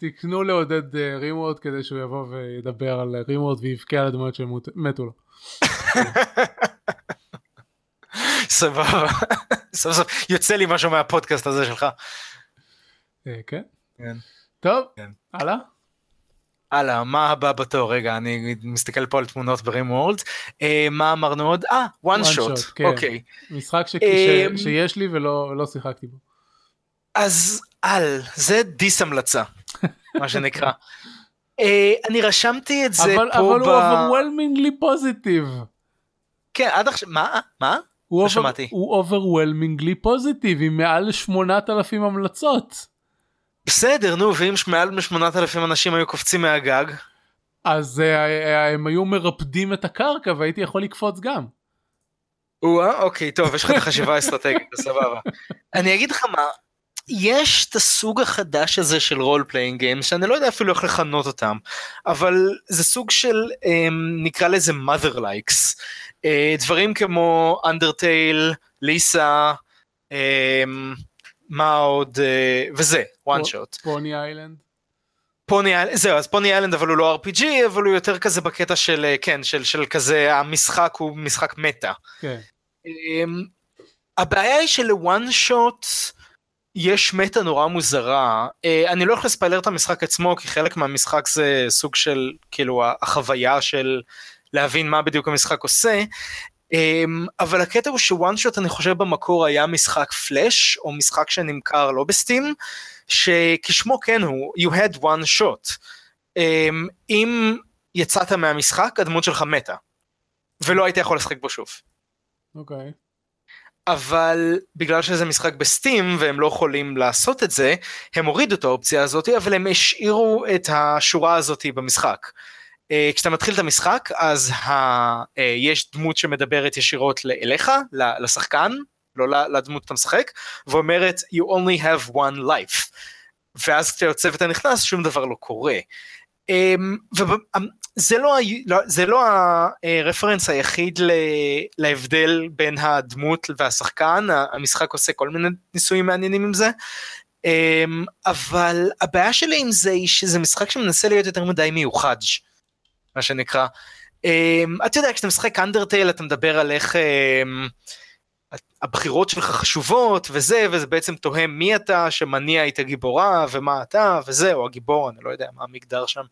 תקנו לעודד אה, רימורד כדי שהוא יבוא וידבר על רימורד ויבכה על הדמויות שמתו לו. סבבה, סוף סוף יוצא לי משהו מהפודקאסט הזה שלך. אה, כן? כן. טוב, כן. הלאה. הלאה, מה הבא בתור? רגע, אני מסתכל פה על תמונות ברים וורלד. אה, מה אמרנו עוד? אה, one One shot, shot, כן. אוקיי. משחק ש- אמ, ש- שיש לי ולא לא שיחקתי בו. אז על, זה דיס המלצה, מה שנקרא. אה, אני רשמתי את זה אבל פה אבל ב... הוא overwhelmingly positive. כן, עד עכשיו, מה? מה? הוא לא over- שמעתי. הוא overwhelmingly positive עם מעל 8,000 המלצות. בסדר, נו, ואם מעל מ-8,000 אנשים היו קופצים מהגג, אז אה, אה, הם היו מרפדים את הקרקע והייתי יכול לקפוץ גם. או-אה, אוקיי, טוב, יש לך את החשיבה האסטרטגית, סבבה. אני אגיד לך מה, יש את הסוג החדש הזה של role playing games, שאני לא יודע אפילו איך לכנות אותם, אבל זה סוג של, אמ, נקרא לזה Mother-likes. אה, דברים כמו Undertale, Lisa, אמ, מה עוד, אה, וזה, OneShot. Pony Island. Pony Island, זהו, אז Pony Island אבל הוא לא RPG, אבל הוא יותר כזה בקטע של, אה, כן, של, של כזה, המשחק הוא משחק מטא. כן. אמ, הבעיה היא שלוואן שוט יש מטה נורא מוזרה. אה, אני לא הולך לספיילר את המשחק עצמו, כי חלק מהמשחק זה סוג של, כאילו, החוויה של להבין מה בדיוק המשחק עושה. אמ, אבל הקטע הוא שוואן שוט אני חושב במקור היה משחק פלאש, או משחק שנמכר לא בסטים, שכשמו כן הוא, you had one shot. אמ, אם יצאת מהמשחק, הדמות שלך מתה. ולא היית יכול לשחק בו שוב. אוקיי. אבל בגלל שזה משחק בסטים והם לא יכולים לעשות את זה, הם הורידו את האופציה הזאת, אבל הם השאירו את השורה הזאת במשחק. אה, כשאתה מתחיל את המשחק, אז ה... אה, יש דמות שמדברת ישירות אליך, לשחקן, לא לדמות שאתה משחק, ואומרת you only have one life. ואז כשאתה יוצא ואתה נכנס, שום דבר לא קורה. אמ, וזה לא, ה- לא- זה לא הרפרנס היחיד ל- להבדל בין הדמות והשחקן, המשחק עושה כל מיני ניסויים מעניינים עם זה. אמ, אבל הבעיה שלי עם זה היא שזה משחק שמנסה להיות יותר מדי מיוחד, מה שנקרא. אמ, אתה יודע, כשאתה משחק אנדרטייל אתה מדבר על איך אמ, הבחירות שלך חשובות וזה, וזה בעצם תוהה מי אתה שמניע את הגיבורה ומה אתה וזה, או הגיבור, אני לא יודע מה המגדר שם.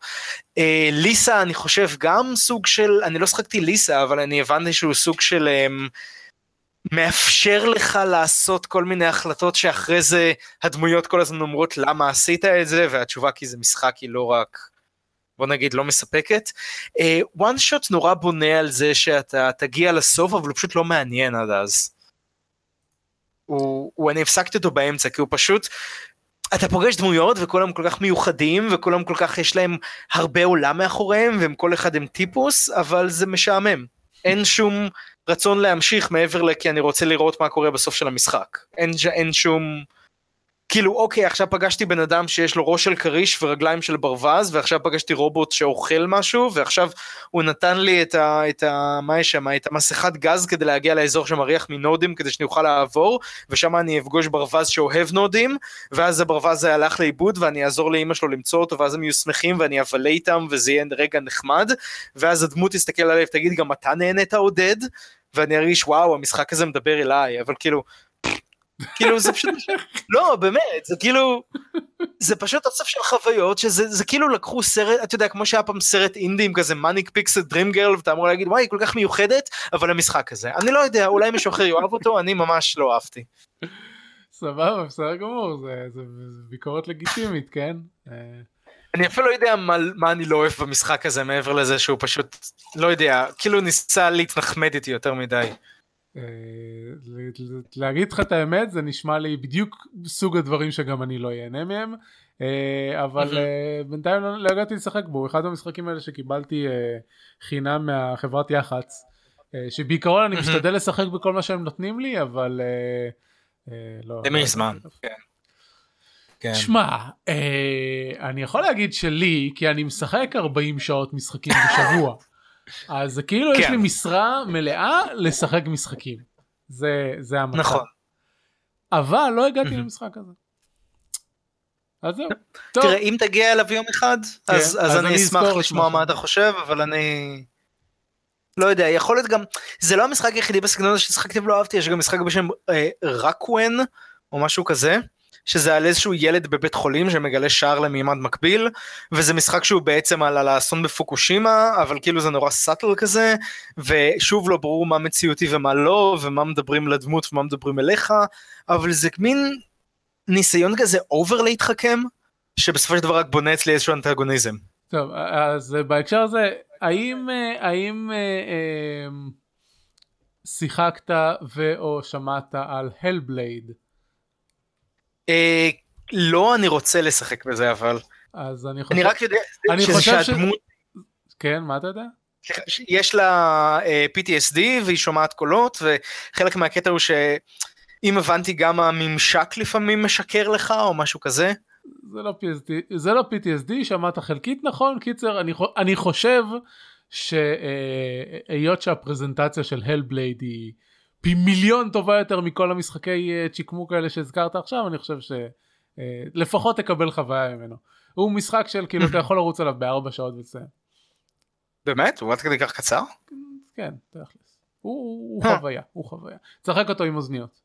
אה, ליסה אני חושב גם סוג של, אני לא שחקתי ליסה, אבל אני הבנתי שהוא סוג של... אמ, מאפשר לך לעשות כל מיני החלטות שאחרי זה הדמויות כל הזמן אומרות למה עשית את זה והתשובה כי זה משחק היא לא רק בוא נגיד לא מספקת. one shot נורא בונה על זה שאתה תגיע לסוף אבל הוא פשוט לא מעניין עד אז. הוא, הוא אני הפסקתי אותו באמצע כי הוא פשוט אתה פוגש דמויות וכולם כל כך מיוחדים וכולם כל כך יש להם הרבה עולם מאחוריהם והם כל אחד הם טיפוס אבל זה משעמם. אין שום רצון להמשיך מעבר לכי אני רוצה לראות מה קורה בסוף של המשחק. אין, אין שום... כאילו אוקיי עכשיו פגשתי בן אדם שיש לו ראש של כריש ורגליים של ברווז ועכשיו פגשתי רובוט שאוכל משהו ועכשיו הוא נתן לי את ה... את ה מה יש שם? את המסכת גז כדי להגיע לאזור שמריח מנודים כדי שאני אוכל לעבור ושם אני אפגוש ברווז שאוהב נודים ואז הברווז הלך לאיבוד ואני אעזור לאמא שלו למצוא אותו ואז הם יהיו שמחים ואני אבלה איתם וזה יהיה רגע נחמד. ואז הדמות תסתכל עליי ותגיד גם אתה נהנית עודד? ואני ארגיש וואו המשחק הזה מדבר אליי. אבל כאילו כאילו זה פשוט לא באמת זה כאילו זה פשוט אוסף של חוויות שזה זה כאילו לקחו סרט אתה יודע כמו שהיה פעם סרט אינדי עם כזה מאניק פיקסל דרים גרל ואתה אמור להגיד וואי כל כך מיוחדת אבל המשחק הזה אני לא יודע אולי מישהו אחר יאהב אותו אני ממש לא אהבתי. סבבה בסדר גמור זה, זה, זה ביקורת לגיטימית כן. אה, אני אפילו לא יודע מה, מה אני לא אוהב במשחק הזה מעבר לזה שהוא פשוט לא יודע כאילו ניסה להתנחמד איתי יותר מדי. אה, להגיד לך את האמת זה נשמע לי בדיוק סוג הדברים שגם אני לא אהנה מהם אה, אבל. אה, בינתיים לא, לא הגעתי לשחק בו אחד המשחקים האלה שקיבלתי חינם מהחברת יח"צ שבעיקרון אני. משתדל לשחק בכל מה שהם נותנים לי אבל לא. למי לא- זמן, כן. כן. שמע, אה, אני יכול להגיד שלי, כי אני משחק 40 שעות משחקים בשבוע, אז זה כאילו יש כן. לי משרה מלאה לשחק משחקים. זה, זה המצב. נכון. אבל לא הגעתי. למשחק הזה. אז זהו. טוב, תראה, אם תגיע אליו יום אחד, אז, אז אז אני אני אשמח לשמוע משהו. מה אתה חושב, אבל אני... לא יודע, יכול להיות גם... זה לא המשחק היחידי בסגנון הזה ששיחקתי ולא אהבתי, יש גם משחק בשם אה, רקוון, או משהו כזה, שזה על איזשהו ילד בבית חולים שמגלה שער למימד מקביל, וזה משחק שהוא בעצם על, האסון בפוקושימה, אבל כאילו זה נורא סאטל כזה, ושוב לא ברור מה מציאותי ומה לא, ומה מדברים לדמות ומה מדברים אליך, אבל זה מין ניסיון כזה אובר להתחכם, שבסופו של דבר רק בונה אצלי איזשהו אנטגוניזם. טוב, אז בהקשר הזה, האם, אה, האם אה, אה, שיחקת ו/או שמעת על הלבלייד? אה, לא אני רוצה לשחק בזה אבל, אז אני חושב... אני רק יודע אני שזה חושב ש- שהדמות, כן, מה אתה יודע? יש לה אה, PTSD והיא שומעת קולות, וחלק מהקטע הוא שאם הבנתי גם הממשק לפעמים משקר לך או משהו כזה. זה לא PTSD, זה לא PTSD, שמעת חלקית נכון, קיצר, אני, אני חושב שהיות שהפרזנטציה של הלבלייד היא פי מיליון טובה יותר מכל המשחקי אה, צ'יקמוק האלה שהזכרת עכשיו, אני חושב שלפחות תקבל חוויה ממנו. הוא משחק של כאילו אתה יכול לרוץ עליו בארבע שעות ולסיים. באמת? הוא עד כדי כך קצר? כן, תכלס. הוא, אה. חוויה, הוא חוויה. תשחק אותו עם אוזניות.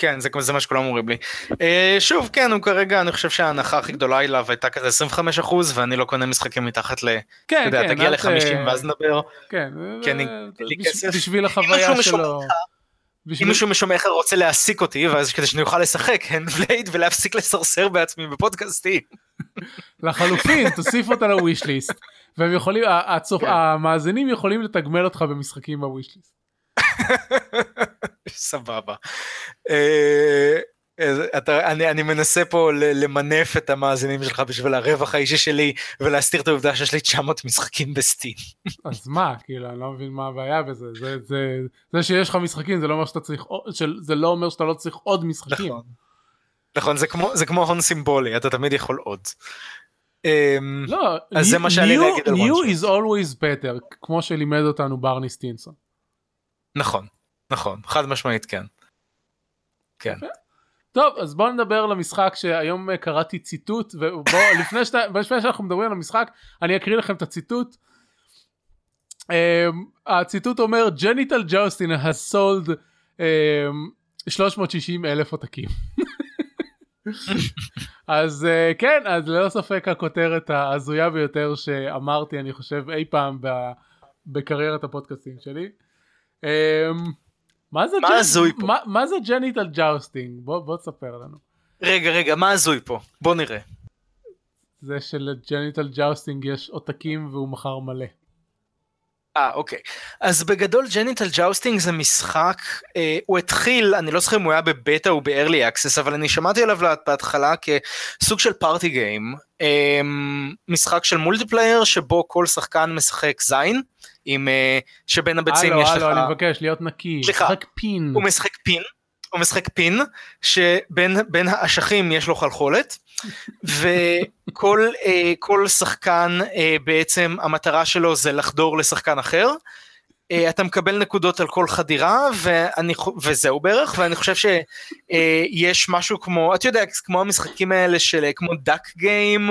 כן, זה, זה מה שכולם אומרים לי. אה, שוב, כן, הוא כרגע, אני חושב שההנחה הכי גדולה אליו הייתה כזה 25% ואני לא קונה משחקים מתחת ל... כן, יודע, כן, תגיע אל ת- ל-50 ואז נדבר. כן, כסף. בשביל אם החוויה שלו. אם בשביל- מישהו משומע איך רוצה להעסיק אותי, ואז כדי שאני אוכל לשחק הנדבלייד ולהפסיק לסרסר בעצמי בפודקאסטים. לחלופין תוסיף אותה לוויש ליסט והם יכולים הצופ- כן. המאזינים יכולים לתגמל אותך במשחקים בוויש ליסט. סבבה. אה, אתה, אני, אני מנסה פה למנף את המאזינים שלך בשביל הרווח האישי שלי ולהסתיר את העובדה שיש לי 900 משחקים בסטים. אז מה כאילו אני לא מבין מה הבעיה בזה זה זה זה שיש לך משחקים זה לא אומר שאתה צריך זה לא אומר שאתה לא צריך עוד משחקים. נכון. נכון, זה כמו, זה כמו הון סימבולי, אתה תמיד יכול עוד. אמ, לא, אז זה new- מה שהיה לי new- להגיד על new one is always better כמו שלימד אותנו ברני סטינסון. נכון, נכון, חד משמעית כן. כן. טוב אז בוא נדבר על המשחק שהיום אה, קראתי ציטוט ובוא לפני, שאתה, לפני שאנחנו מדברים על המשחק אני אקריא לכם את הציטוט. Um, הציטוט אומר ג'ניטל ג'וסטין has sold אמ, 360 אלף עותקים. אז אה, כן אז ללא ספק הכותרת ההזויה ביותר שאמרתי אני חושב אי פעם ב, בקריירת הפודקאסטים שלי. אמ, מה זה מה הזוי פה? מה, מה זה Genital Jousting? בוא, בוא תספר לנו. רגע, רגע, מה הזוי פה? בוא נראה. זה של Genital Jousting יש עותקים והוא מכר מלא. אה, אוקיי. אז בגדול Genital Jousting זה משחק, אה, הוא התחיל, אני לא זוכר אם הוא היה בבטא או ב-early access, אבל אני שמעתי עליו בהתחלה כסוג של party game. אה, משחק של multiplayer שבו כל שחקן משחק זין, עם, אה, שבין הביצים הללו, יש לך... הלו, אני מבקש להיות נקי. סליחה. הוא משחק פין, הוא משחק פין, שבין בין האשכים יש לו חלחולת, וכל אה, כל שחקן אה, בעצם המטרה שלו זה לחדור לשחקן אחר. אה, אתה מקבל נקודות על כל חדירה ואני, וזהו בערך ואני חושב שיש משהו כמו את יודעת כמו המשחקים האלה של אה, כמו דאק גיים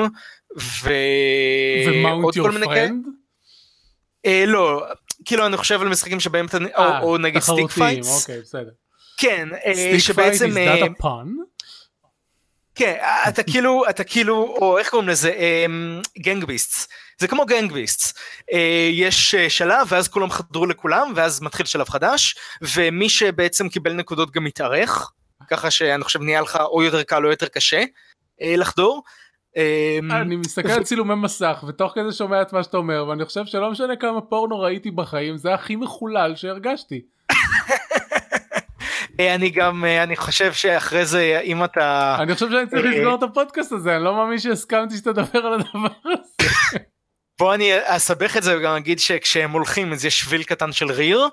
ועוד כל מיני כאלה. פרנד. אה, לא כאילו אני חושב על משחקים שבהם אתה או, או נגיד סטיק אה, פייטס אוקיי, בסדר. כן, אה, שבעצם, אה? כן, אתה כאילו, אתה כאילו, או איך קוראים לזה, גנג ביסטס, זה כמו גנג ביסטס, יש אה, שלב ואז כולם חדרו לכולם ואז מתחיל שלב חדש, ומי שבעצם קיבל נקודות גם מתארך, ככה שאני חושב נהיה לך או יותר קל או יותר קשה אה, לחדור. אה, אני מסתכל על צילומי מסך ותוך כדי שומע את מה שאתה אומר ואני חושב שלא משנה כמה פורנו ראיתי בחיים זה הכי מחולל שהרגשתי. אה, אני גם, אה, אני חושב שאחרי זה, אם אתה... אני חושב שאני צריך אה, לסגור את הפודקאסט הזה אני לא מאמין שהסכמתי שתדבר על הדבר הזה. בוא אני אסבך את זה וגם אגיד שכשהם הולכים אז יש שביל קטן של ריר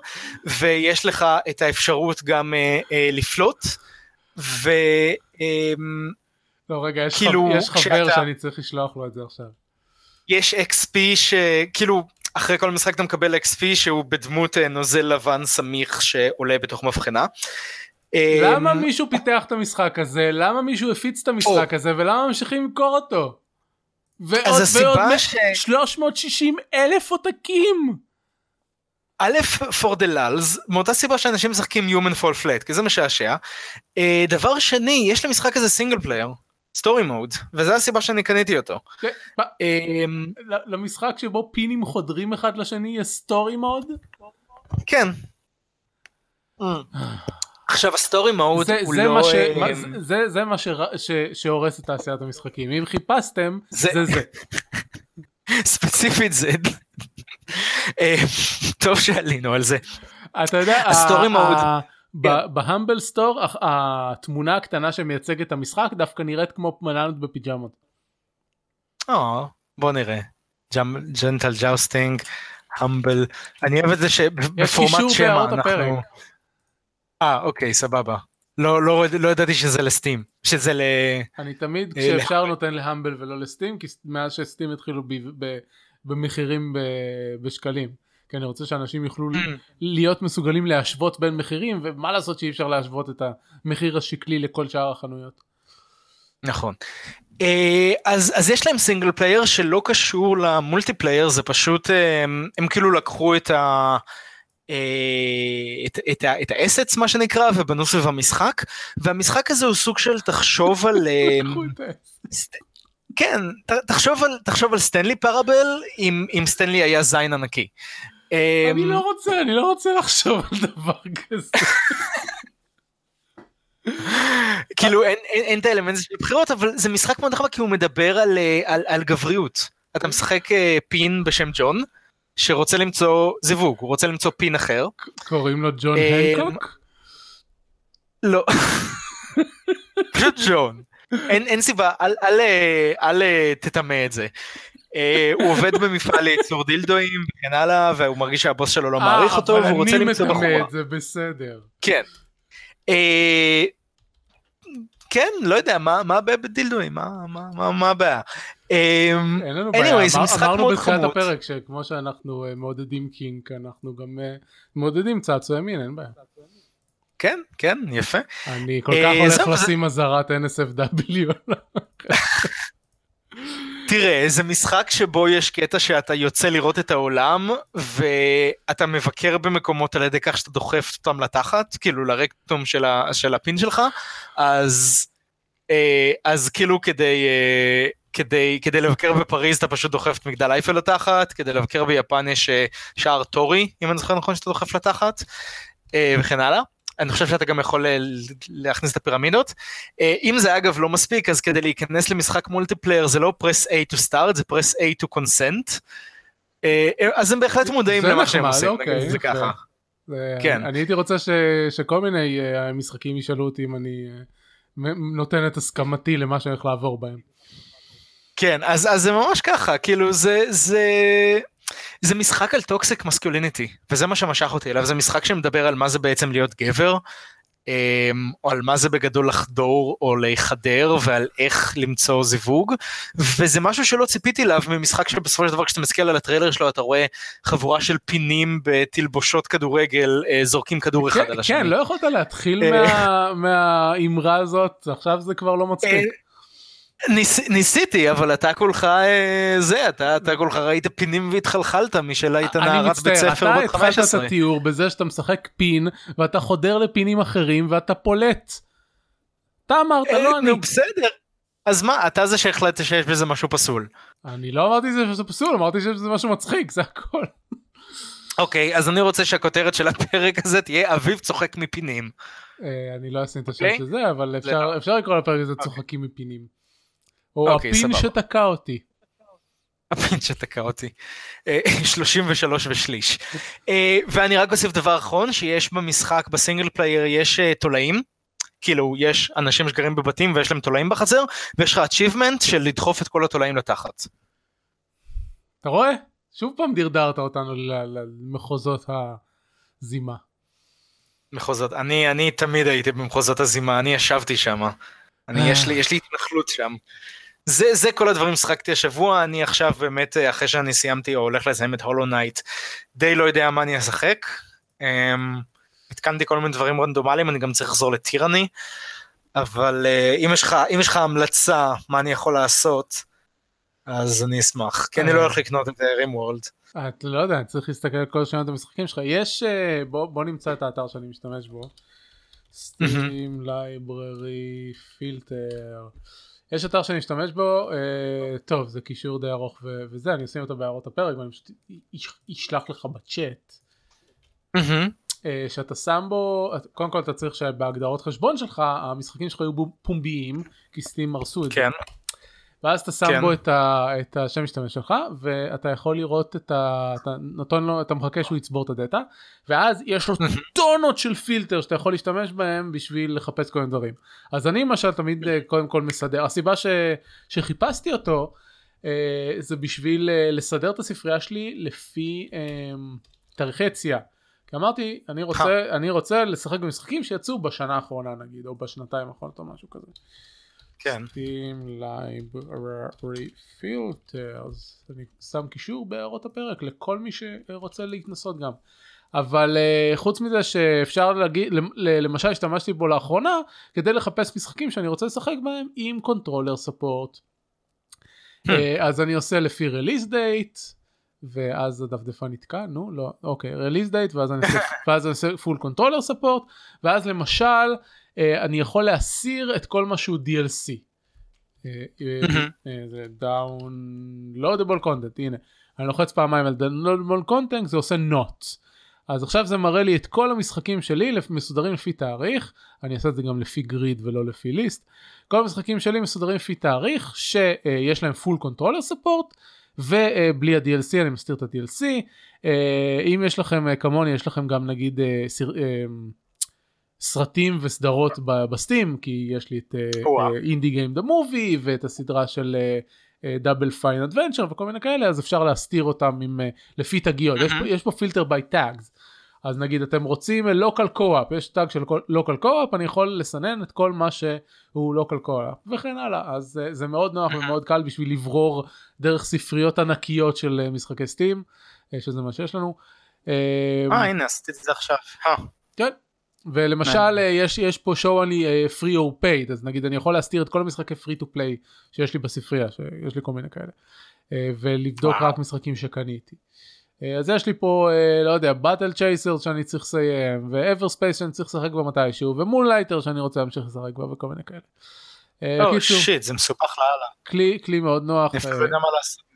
ויש לך את האפשרות גם אה, אה, לפלוט ו... אה, לא רגע, יש, כאילו, חב... יש חבר כשאתה- שאני צריך לשלוח לו את זה עכשיו. יש XP שכאילו אחרי כל משחק אתה מקבל XP שהוא בדמות אה, נוזל לבן סמיך שעולה בתוך מבחנה. למה אמ, מישהו פיתח את המשחק הזה? למה מישהו הפיץ את המשחק הזה? ולמה ממשיכים למכור אותו? ועוד ועוד ש- 360 אלף עותקים! א', for the lulz, מאותה סיבה שאנשים משחקים Human Fall Flat, כי זה משעשע. אה, דבר שני, יש למשחק הזה סינגל פלייר, סטורי מוד, וזו הסיבה שאני קניתי אותו. כן, אמ, ל- למשחק שבו פינים חודרים אחד לשני יש story mode? כן. עכשיו ה story mode זה, הוא זה, לא... מה ש... מה, זה- מה. ש... שהורס את תעשיית המשחקים. אם חיפשתם, זה- זה זה. ספציפית זה. אה, טוב שעלינו על זה. אתה יודע, ה story mode. כן. ב Humble Store התמונה הקטנה שמייצגת את המשחק דווקא נראית כמו בננות בפיג'מות. אה, בוא נראה. Genital Jousting, Humble. אני אוהב את זה שבפורמט שמע אנחנו... אה, אוקיי, סבבה. לא, לא, לא ידעתי שזה ל Steam. שזה ל... אני תמיד אה, כשאפשר נותן ל Humble ולא ל Steam כי מאז ש Steam התחילו במחירים בשקלים. כי אני רוצה שאנשים יוכלו אממ. להיות מסוגלים להשוות בין מחירים ומה לעשות שאי אפשר להשוות את המחיר השקלי לכל שאר החנויות. נכון. אה, אז, אז יש להם single player שלא קשור ל multiplayer, זה פשוט, אה, הם, הם כאילו לקחו את ה... אה, את, את, את ה assets מה שנקרא ובנו סביב המשחק והמשחק הזה הוא סוג של תחשוב על כן ת, תחשוב על תחשוב על Stanley Parable אם אם סטנלי היה זין ענקי. אני לא רוצה, אני לא רוצה לחשוב על דבר כזה. כאילו אין, את האלמנט של בחירות אבל זה משחק מאוד נחמד כי הוא מדבר על, אה, על, על גבריות. אתה משחק אה, פין בשם ג'ון שרוצה למצוא זיווג הוא רוצה למצוא פין אחר. קוראים לו ג'ון אה, הנקוק? לא. פשוט ג'ון. אין, אין סיבה אל, אל, אה, אל אה, תטמא את זה. אה, הוא עובד במפעל לייצור דילדואים וכן הלאה והוא מרגיש שהבוס שלו לא מעריך אה, אותו אבל והוא רוצה אני למצוא בחורה. את זה בסדר. כן. אה, כן, לא יודע, מה הבעיה בדילדואים? מה- הבעיה? אין לנו בעיה, אמרנו בתחילת. הפרק שכמו שאנחנו מעודדים קינק אנחנו גם מעודדים צעצועי מין אין בעיה. כן, כן, יפה. אני כל כך הולך לשים אזהרת NSFW. תראה, זה משחק שבו יש קטע שאתה יוצא לראות את העולם, ואתה מבקר במקומות על ידי כך שאתה דוחף אותם לתחת, כאילו לרקטום של, ה, של הפין שלך, אז, אה, אז כאילו כדי, אה, כדי, כדי לבקר בפריז אתה פשוט דוחף את מגדל אייפל לתחת, כדי לבקר ביפן יש אה, שער טורי, אם אני זוכר נכון שאתה דוחף לתחת, אה, וכן הלאה. אני חושב שאתה גם יכול אה, להכניס את הפירמידות. אה, אם זה אגב לא מספיק אז כדי להיכנס למשחק multiplayer זה לא press A to start זה press A to consent. אה, אז הם בהחלט מודעים למה שהם עושים, אוקיי, נגיד את זה. ככה. כן. אני הייתי רוצה ש- שכל מיני משחקים ישאלו אותי אם אני נותן את הסכמתי למה שאני הולך לעבור בהם. כן, אז, אז זה ממש ככה, כאילו זה, זה, זה משחק על toxic masculinity, וזה מה שמשך אותי אליו, זה משחק שמדבר על מה זה בעצם להיות גבר, אמ, או על מה זה בגדול לחדור או להיחדר ועל איך למצוא זיווג וזה משהו שלא ציפיתי אליו ממשחק שבסופו של דבר כשאתה מסתכל על הטריילר שלו אתה רואה חבורה של פינים בתלבושות כדורגל אה, זורקים כדור אחד כן, על השני. כן, לא יכולת להתחיל אה. מה- מהאמרה הזאת, עכשיו זה כבר לא מצחיק. ניס, ניסיתי אבל אתה כולך אה, זה אתה אתה כולך ראית פינים והתחלחלת משל היית אני נערת בית מצטער, ספר אתה בת התחלת 15. את התיאור בזה שאתה משחק פין ואתה חודר לפינים אחרים ואתה פולט. אתה אמרת, אה, לא אני. נו בסדר. אז מה אתה זה שהחלטת שיש בזה משהו פסול. אני לא אמרתי שזה פסול, אמרתי שזה משהו מצחיק, זה הכל. אוקיי אז אני רוצה שהכותרת של הפרק הזה תהיה אביב צוחק מפינים. אה, אני לא אשים את השם אוקיי. של זה, אבל אפשר- אפשר לקרוא לפרק הזה צוחקים מפינים. או אוקיי, הפין סבבה. שתקע אותי. הפין שתקע אותי. אה, 33 ושליש. אה, ואני רק אוסיף דבר אחרון שיש במשחק ב single player יש אה, תולעים. כאילו יש אנשים שגרים בבתים ויש להם תולעים בחצר ויש לך achievement של לדחוף את כל התולעים לתחת. אתה רואה? שוב פעם דרדרת אותנו למחוזות הזימה. מחוזות אני אני תמיד הייתי במחוזות הזימה אני ישבתי שם. אני, יש לי, יש לי התנחלות שם. זה, זה כל הדברים ששחקתי השבוע, אני עכשיו באמת, אה, אחרי שאני סיימתי או הולך לסיים את Hollow Knight, די לא יודע מה אני אשחק. אמ, התקנתי כל מיני דברים רנדומליים, אני גם צריך לחזור ל Tyranny, אבל אה, אם, יש לך, אם יש לך המלצה מה אני יכול לעשות, אז אני אשמח, כי אני לא הולך לקנות את RimWorld. אתה לא יודע, צריך להסתכל על כל שמות המשחקים שלך. יש, בוא, בוא נמצא את האתר שאני משתמש בו. Steam, library, filter. יש אתר שאני משתמש בו, אה, טוב זה קישור די ארוך ו- וזה, אני אשים אותו בהערות הפרק ואני פשוט אשלח לך בצ'אט. אה, שאתה שם בו, קודם כל אתה צריך שבהגדרות חשבון שלך המשחקים שלך יהיו פומביים, כי סטים הרסו את כן. זה. ואז אתה שם כן. בו את, ה, את השם משתמש שלך ואתה יכול לראות את ה... אתה נותן לו, אתה מחכה שהוא יצבור את הדאטה ואז יש לו טונות של פילטר שאתה יכול להשתמש בהם בשביל לחפש כל מיני דברים. אז אני למשל תמיד אה, קודם כל מסדר, הסיבה ש, שחיפשתי אותו אה, זה בשביל אה, לסדר את הספרייה שלי לפי אה, תאריכי יציאה. כי אמרתי אני רוצה אני רוצה לשחק במשחקים שיצאו בשנה האחרונה נגיד או בשנתיים האחרונות או משהו כזה. כן. Steam Library Filters, אני שם קישור בהערות הפרק לכל מי שרוצה להתנסות גם. אבל אה, חוץ מזה שאפשר להגיד, למשל השתמשתי בו לאחרונה כדי לחפש משחקים שאני רוצה לשחק בהם עם קונטרולר ספורט. uh, אז אני עושה לפי release date ואז הדפדפה נתקע נו לא אוקיי release date ואז אני עושה, full controller support ואז למשל אני יכול להסיר את כל מה שהוא DLC. אה, אה, זה downloadable content הנה אני לוחץ פעמיים על downloadable content זה עושה not. אז עכשיו זה מראה לי את כל המשחקים שלי מסודרים לפי תאריך אני אעשה את זה גם לפי גריד ולא לפי ליסט כל המשחקים שלי מסודרים לפי תאריך שיש להם full controller support ובלי ה-DLC אני מסתיר את ה-DLC אם יש לכם כמוני יש לכם גם נגיד סרטים וסדרות ב Steam כי יש לי את Indie Game: The Movie ואת הסדרה של Double Fine Adventure וכל מיני כאלה אז אפשר להסתיר אותם עם אה, לפי תגיות. יש, יש פה filter by tags אז נגיד אתם רוצים local co-op יש tag של local co-op אני יכול לסנן את כל מה שהוא local co-op וכן הלאה. אז אה, זה מאוד נוח ומאוד קל בשביל לברור דרך ספריות ענקיות של אה, משחקי Steam אה, שזה מה שיש לנו. אה הנה עשיתי את זה עכשיו. כן ולמשל יש, יש פה show only uh, free or paid אז נגיד אני יכול להסתיר את כל המשחקי free to play שיש לי בספרייה שיש לי כל מיני כאלה אה, ולבדוק וואו. רק משחקים שקניתי. אה, אז יש לי פה אה, לא יודע Battle Chasers שאני צריך לסיים ו Everspace שאני צריך לשחק בה מתישהו ו Moonlighter שאני רוצה להמשיך לשחק בה וכל מיני כאלה. oh shit זה מסובך לאללה. כלי כלי מאוד נוח. אני לא יודע מה לעשות.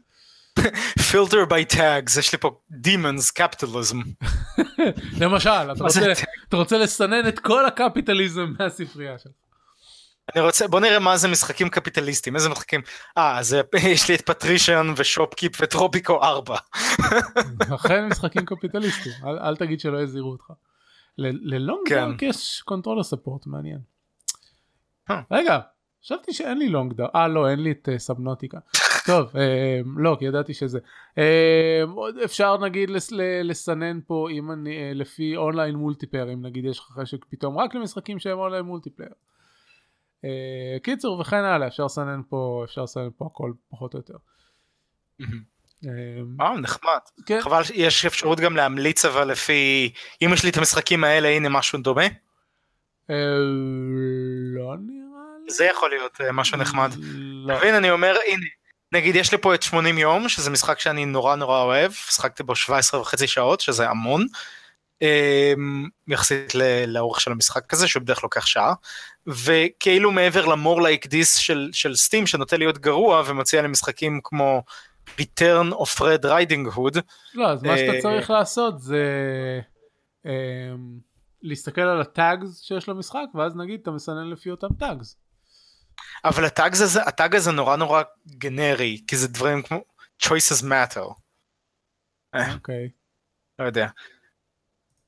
filter by tags יש לי פה demons capitalism. למשל אתה רוצה, אתה רוצה לסנן את כל הקפיטליזם מהספרייה שלך. אני רוצה בוא נראה מה זה משחקים קפיטליסטיים איזה משחקים אה אז יש לי את Patrician ו Shoppe Keep ו Tropico 4. אכן משחקים קפיטליסטיים אל, אל תגיד שלא הזהירו אותך. ל Long Dark כן. יש controller support מעניין. רגע חשבתי שאין לי Long Dark אה לא אין לי את Subnautica. טוב אה, לא כי ידעתי שזה אה, אפשר נגיד לסנן פה אם אני אה, לפי online multiplayer אם נגיד יש לך חשק פתאום רק למשחקים שהם online multiplayer. קיצור וכן הלאה אפשר לסנן פה אפשר לסנן פה הכל פחות או יותר. אה נחמד כן. חבל יש אפשרות גם להמליץ אבל לפי אם יש לי את המשחקים האלה הנה משהו דומה. לא נראה לי. זה יכול להיות משהו נחמד. לא. אני אומר הנה נגיד יש לי פה את 80 יום שזה משחק שאני נורא נורא אוהב שחקתי בו 17 וחצי שעות שזה המון. אמ, יחסית לאורך של המשחק הזה שהוא בדרך כלל לוקח שעה וכאילו מעבר למור לייק דיס של, של סטים שנוטה להיות גרוע ומציע לי משחקים כמו return of red riding hood. לא אז מה שאתה אה, צריך לעשות זה אמ, להסתכל על הטאגס שיש למשחק ואז נגיד אתה מסנן לפי אותם טאגס. אבל הטאג הזה, הטאג הזה נורא נורא גנרי, כי זה דברים כמו choices matter. אה. אוקיי. לא יודע.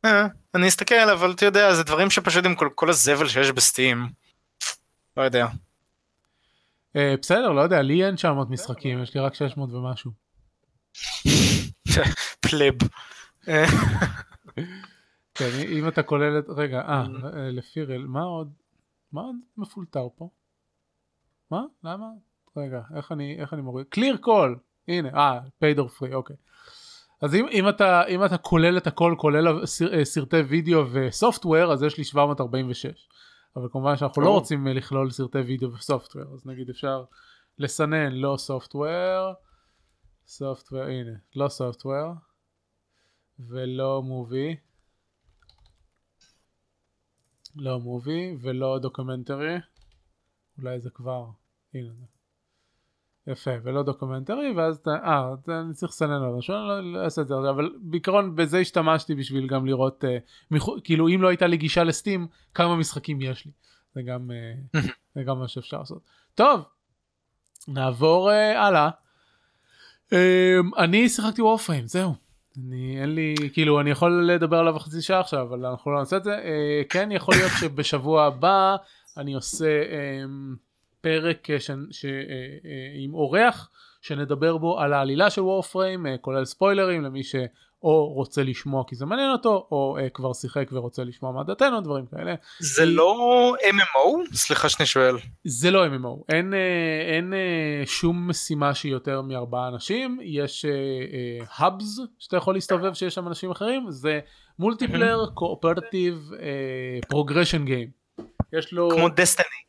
אה, אני אסתכל אבל אתה יודע זה דברים שפשוט עם כל, כל הזבל שיש בסטים. לא יודע. אה, בסדר לא יודע לי אין 900 משחקים יש לי רק 600 ומשהו. פלב. כן, אם אתה כולל את רגע אה לפי מה עוד מה עוד מפולטר פה. מה? למה? רגע, איך אני, איך אני מוריד? clear call, הנה, אה, or free, אוקיי. אז אם, אם, אתה, אם אתה כולל את הכל, כולל סר, אה, סרטי וידאו וסופטוור, אז יש לי 746. אבל כמובן שאנחנו לא רוצים אה, לכלול סרטי וידאו וסופטוור, אז נגיד אפשר לסנן לא software, software, הנה, לא software, ולא movie, לא movie, ולא documentary, אולי זה כבר, זה. יפה, ולא documentary, ואז אתה, אה, אני צריך לסנן על משהו, אני לא, לא אעשה את זה, אבל בעיקרון בזה השתמשתי בשביל גם לראות, אה, מיח... כאילו אם לא הייתה לי גישה ל Steam, כמה משחקים יש לי. זה גם, אה, זה גם מה שאפשר לעשות. טוב, נעבור אה, הלאה. אה, אני שיחקתי וורפריים, זהו. אני אין לי כאילו אני יכול לדבר עליו חצי שעה עכשיו אבל אנחנו לא נעשה את זה אה, כן יכול להיות שבשבוע הבא אני עושה אה, פרק ש, ש, אה, אה, עם אורח שנדבר בו על העלילה של וורפריים אה, כולל ספוילרים למי שאו רוצה לשמוע כי זה מעניין אותו או אה, כבר שיחק ורוצה לשמוע מה דעתנו דברים כאלה. זה לא MMO? סליחה שאני שואל. זה לא MMO אין, אה, אין אה, שום משימה שהיא יותר מארבעה אנשים יש hubs אה, שאתה יכול להסתובב שיש שם אנשים אחרים זה multiplayer cooperative progression game. יש לו כמו Destiny.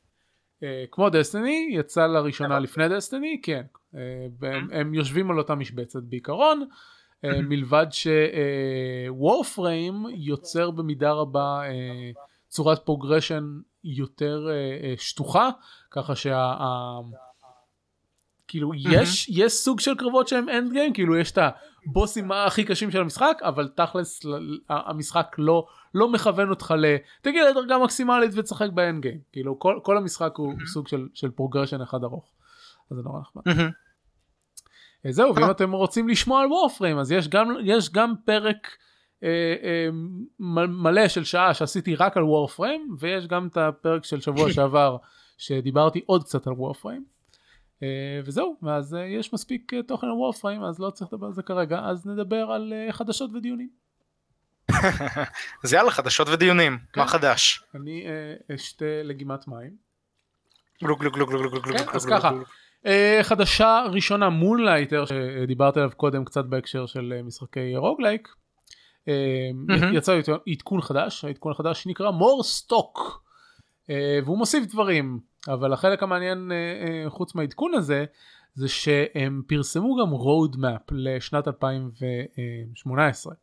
אה, כמו Destiny יצא לראשונה לפני Destiny כן. אה, והם, הם יושבים על אותה משבצת בעיקרון מלבד ש Warframe יוצר במידה רבה צורת progression יותר שטוחה ככה שה... כאילו יש יש סוג של קרבות שהם end game כאילו יש את הבוסים הכי קשים של המשחק אבל תכלס המשחק לא לא מכוון אותך ל... תגיד לדרגה מקסימלית ותשחק ב end game כאילו כל, כל המשחק הוא סוג של, של progression אחד ארוך. אז זה נורא נחמד. אה, זהו ואם אתם רוצים לשמוע על וורפריים אז יש גם יש גם פרק אה, אה, מלא של שעה שעשיתי רק על וורפריים ויש גם את הפרק של שבוע שעבר שדיברתי עוד קצת על וורפריים. Uh, וזהו, ואז uh, יש מספיק uh, תוכן על וורפריים אז לא צריך לדבר על זה כרגע, אז נדבר על חדשות ודיונים. אז יאללה, חדשות ודיונים, כן. מה חדש? אני אשתה לגימת מים. גלוג גלוג גלוג גלוג גלוג כן, אז ככה, חדשה ראשונה Moonlighter שדיברתי עליו קודם קצת בהקשר של משחקי roguelike. יצא עדכון חדש, העדכון החדש נקרא More Stock אה, והוא מוסיף דברים. אבל החלק המעניין אה, אה, חוץ מהעדכון הזה זה שהם פרסמו גם road map לשנת 2018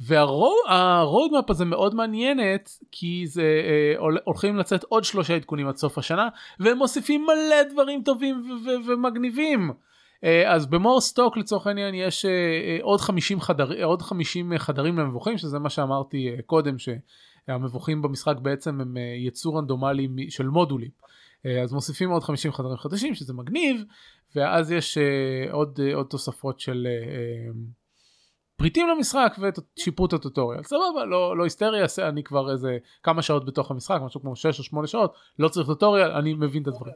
וה road map הזה מאוד מעניינת כי זה uh, הולכים לצאת עוד שלושה עדכונים עד סוף השנה והם מוסיפים מלא דברים טובים ומגניבים. אז במור סטוק לצורך העניין יש עוד 50 חדר, עוד 50 חדרים למבוכים שזה מה שאמרתי קודם שהמבוכים במשחק בעצם הם יצור רנדומלי של מודולים. אה, אז מוסיפים עוד 50 חדרים חדשים שזה מגניב ואז יש uh, עוד, uh, עוד תוספות של פריטים למשחק ושיפרו את הטוטוריאל. סבבה לא, לא היסטריה אני כבר איזה כמה שעות בתוך המשחק משהו כמו 6 או 8 שעות לא צריך טוטוריאל אני מבין את הדברים.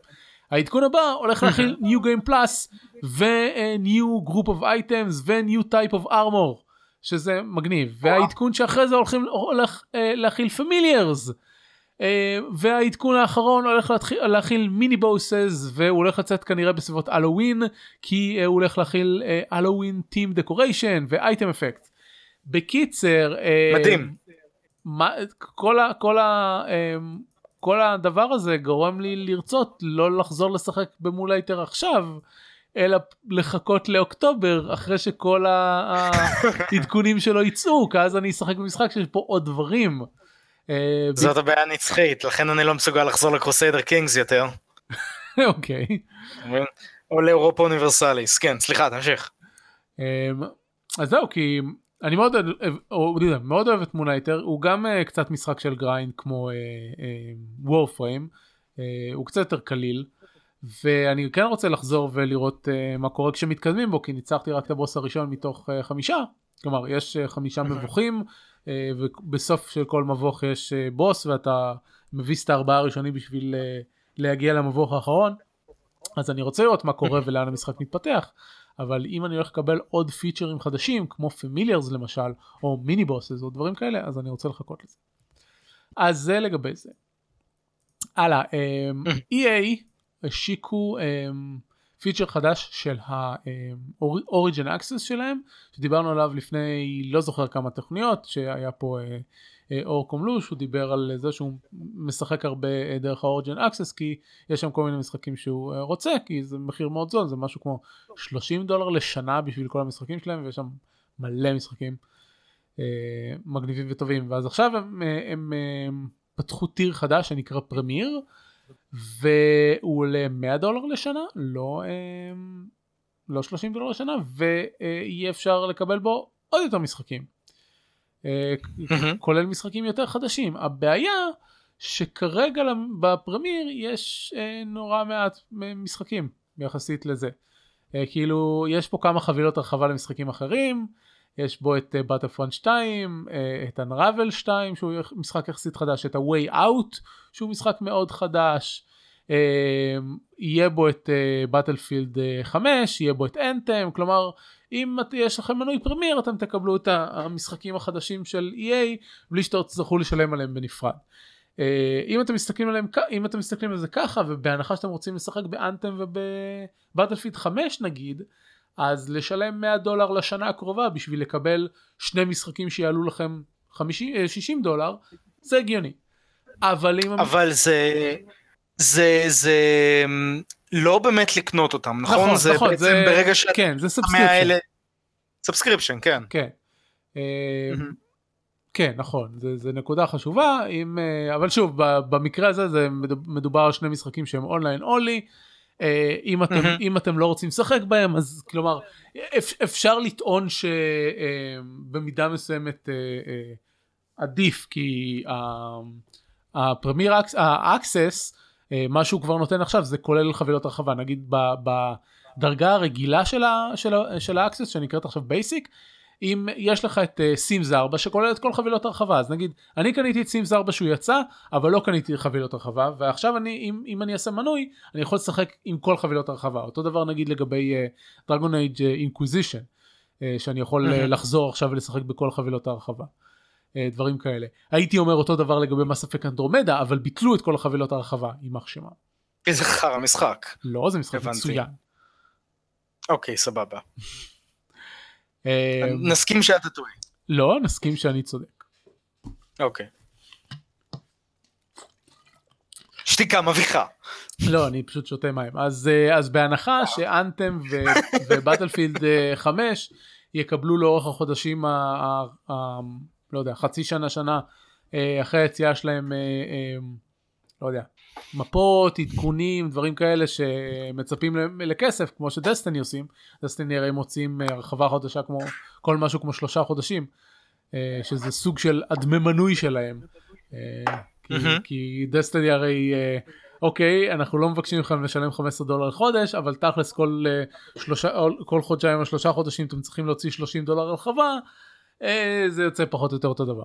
העדכון הבא הולך להכיל New Game Plus ו-New Group of Items ו-New Type of Armor שזה מגניב. והעדכון שאחרי זה הולכים הולך להכיל Familiars והעדכון האחרון הולך להתחיל, להכיל מיני בוסס והוא הולך לצאת כנראה בסביבות הלואוין כי uh, הוא הולך להכיל הלואוין טים דקוריישן ואייטם אפקט. בקיצר מדהים מה, כל, ה, כל, ה, כל הדבר הזה גורם לי לרצות לא לחזור לשחק ב Moonlighter עכשיו אלא לחכות לאוקטובר אחרי שכל העדכונים שלו יצאו כי אז אני אשחק במשחק שיש פה עוד דברים. אה, זאת הבעיה הנצחית לכן אני לא מסוגל לחזור ל Crusader Kings יותר. אוקיי. או ל Europa Universalis. כן סליחה תמשיך. אה, אז זהו כי אני מאוד אוהב, מאוד אוהב את Moonlighter. הוא גם קצת משחק של grind כמו Warframe. הוא קצת יותר קליל. ואני כן רוצה לחזור ולראות uh, מה קורה כשמתקדמים בו כי ניצחתי רק את הבוס הראשון מתוך אה, חמישה. כלומר יש אה, חמישה מבוכים. אה, ובסוף של כל מבוך יש אה, בוס ואתה מביס את הארבעה הראשונים בשביל אה, להגיע למבוך האחרון אז אני רוצה לראות מה קורה ולאן המשחק מתפתח אבל אם אני הולך לקבל עוד פיצ'רים חדשים כמו familiars למשל או mini bosses או דברים כאלה אז אני רוצה לחכות לזה. אז זה לגבי זה. הלאה, EA השיקו פיצ'ר חדש של ה-Origin Access שלהם, שדיברנו עליו לפני לא זוכר כמה תוכניות, שהיה פה אור קומלוש, הוא דיבר על זה שהוא משחק הרבה דרך ה-Origin Access, כי יש שם כל מיני משחקים שהוא רוצה, כי זה מחיר מאוד זול, זה משהו כמו 30 דולר לשנה בשביל כל המשחקים שלהם, ויש שם מלא משחקים מגניבים וטובים, ואז עכשיו הם, הם, הם פתחו טיר חדש שנקרא פרמיר. והוא עולה 100 דולר לשנה, לא, אמ, לא 30 דולר לשנה, ויהיה אפשר לקבל בו עוד יותר משחקים. אה, כולל משחקים יותר חדשים. הבעיה שכרגע בפרמיר יש אה, נורא מעט משחקים יחסית לזה. אה, כאילו יש פה כמה חבילות הרחבה למשחקים אחרים, יש בו את באטלפרונט 2, את Unravel 2 שהוא משחק יחסית חדש, את ה-Way Out שהוא משחק מאוד חדש, uh, יהיה בו את באטלפילד uh, 5, יהיה בו את אנתם, כלומר אם יש לכם מנוי פרמיר אתם תקבלו את המשחקים החדשים של EA בלי שתצטרכו לשלם עליהם בנפרד. אם אתם מסתכלים עליהם אם אתם מסתכלים על זה ככה ובהנחה שאתם רוצים לשחק ב Anthem וב Battlefield 5 נגיד אז לשלם 100 דולר לשנה הקרובה בשביל לקבל שני משחקים שיעלו לכם 50, 60 אה, דולר, זה הגיוני. אבל אם... אבל זה... זה זה אמ, לא באמת לקנות אותם נכון, נכון זה נכון, בעצם זה, ברגע ש... כן זה subscription. subscription כן. כן. אמ-המ. כן נכון זה, זה נקודה חשובה אם אה, אבל שוב במקרה הזה זה מדובר על שני משחקים שהם online only אם אתם אמ-המ. אם אתם לא רוצים לשחק בהם אז כלומר אפשר לטעון שבמידה מסוימת אה, אה, עדיף כי ה Premier Access מה שהוא כבר נותן עכשיו זה כולל חבילות הרחבה נגיד בדרגה הרגילה של ה Access שנקראת עכשיו Basic אם יש לך את Sims אה, 4 שכולל את כל חבילות הרחבה אז נגיד אני קניתי את Sims 4 שהוא יצא אבל לא קניתי חבילות הרחבה ועכשיו אני אם, אם אני אעשה מנוי אני יכול לשחק עם כל חבילות הרחבה אותו דבר נגיד לגבי Dragon Age Inquisition שאני יכול אמ-המ. לחזור עכשיו ולשחק בכל חבילות הרחבה. אה, דברים כאלה הייתי אומר אותו דבר לגבי Mass Effect Andromeda אבל ביטלו את כל החבילות הרחבה יימח שמם. איזה חרא משחק. לא זה משחק מצוין. אוקיי סבבה. אה, נסכים שאתה טועה. לא, נסכים שאני צודק. אוקיי. שתיקה מביכה. לא, אני פשוט שותה מים. אז, אה, אז בהנחה שאנתם ובטלפילד 5 אה, יקבלו לאורך החודשים, ה, ה, ה, לא יודע, חצי שנה, שנה, אחרי היציאה שלהם, לא יודע, מפות, עדכונים, דברים כאלה שמצפים לכסף, כמו שדסטיני עושים. דסטיני הרי מוצאים אה, הרחבה חדשה כמו כל משהו כמו שלושה חודשים, אה, שזה סוג של הדמי מנוי שלהם. אה, כי, כי דסטיני הרי, אוקיי, אנחנו לא מבקשים מכם לשלם 15 דולר לחודש, אבל תכלס כל, שלושה, כל חודשיים או שלושה חודשים אתם צריכים להוציא 30 דולר הרחבה, זה יוצא פחות או יותר אותו דבר.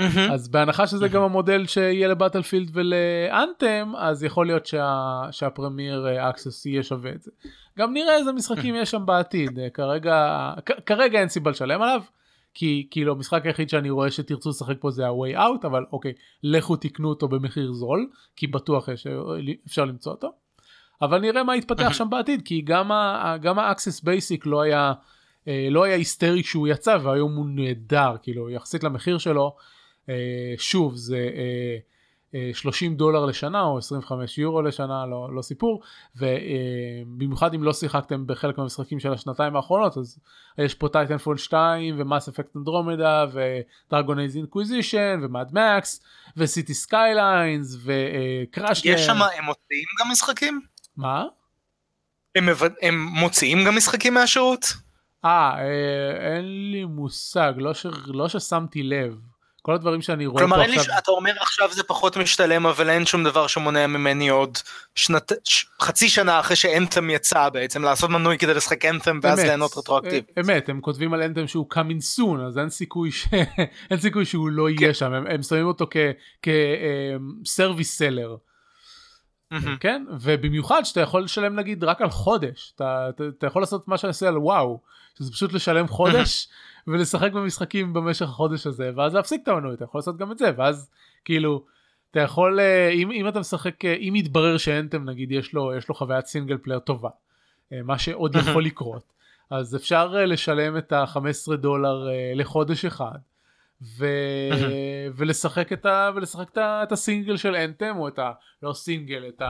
Mm-hmm. אז בהנחה שזה mm-hmm. גם המודל שיהיה לבטלפילד ולאנתם אז יכול להיות שה, שהפרמיר אקסס יהיה שווה את זה. גם נראה איזה משחקים יש שם בעתיד כרגע כרגע אין סיבה לשלם עליו כי כאילו המשחק היחיד שאני רואה שתרצו לשחק פה זה ה-way out אבל אוקיי לכו תקנו אותו במחיר זול כי בטוח יש, אפשר למצוא אותו. אבל נראה מה יתפתח mm-hmm. שם בעתיד כי גם ה-access basic לא היה אה, לא היה היסטרי כשהוא יצא והיום הוא נהדר כאילו יחסית למחיר שלו אה, שוב זה 30 אה, דולר לשנה או 25 יורו לשנה לא, לא סיפור ובמיוחד אם לא שיחקתם בחלק מהמשחקים של השנתיים האחרונות אז יש פה Titanfall 2 ו Mass Effect Andromeda ו Dragon Age Inquisition ו Mad Max ו Cities Skylines וקראש יש שם הם מוציאים גם משחקים? מה? הם, הם מוציאים גם משחקים מהשירות? אה, אין לי מושג, לא, ש... לא ששמתי לב. כל הדברים שאני רואה כלומר, פה עכשיו... כלומר, אתה אומר עכשיו זה פחות משתלם, אבל אין שום דבר שמונע ממני עוד שנת... ש... חצי שנה אחרי שאנתם יצא בעצם, לעשות מנוי כדי לשחק אנתם ואז ליהנות רטרואקטיב. אמת, הם כותבים על אנתם שהוא coming soon, אז אין סיכוי, ש... אין סיכוי שהוא לא יהיה כן. שם, הם, הם שמים אותו כ service seller. Mm-hmm. כן? ובמיוחד שאתה יכול לשלם נגיד רק על חודש. אתה, אתה, אתה יכול לעשות מה שאני עושה על וואו שזה פשוט לשלם חודש ולשחק במשחקים במשך החודש הזה ואז להפסיק את המנוי. אתה יכול לעשות גם את זה ואז כאילו אתה יכול, אה, אם, אם אתה משחק, אה, אם יתברר ש Anthem נגיד יש לו, יש לו חוויית single player טובה, אה, מה שעוד יכול לקרות, אז אפשר לשלם את ה-15 דולר לחודש אחד, ו... ולשחק, את, ה... ולשחק את, ה... את הסינגל של Anthem, או את ה... לא סינגל, את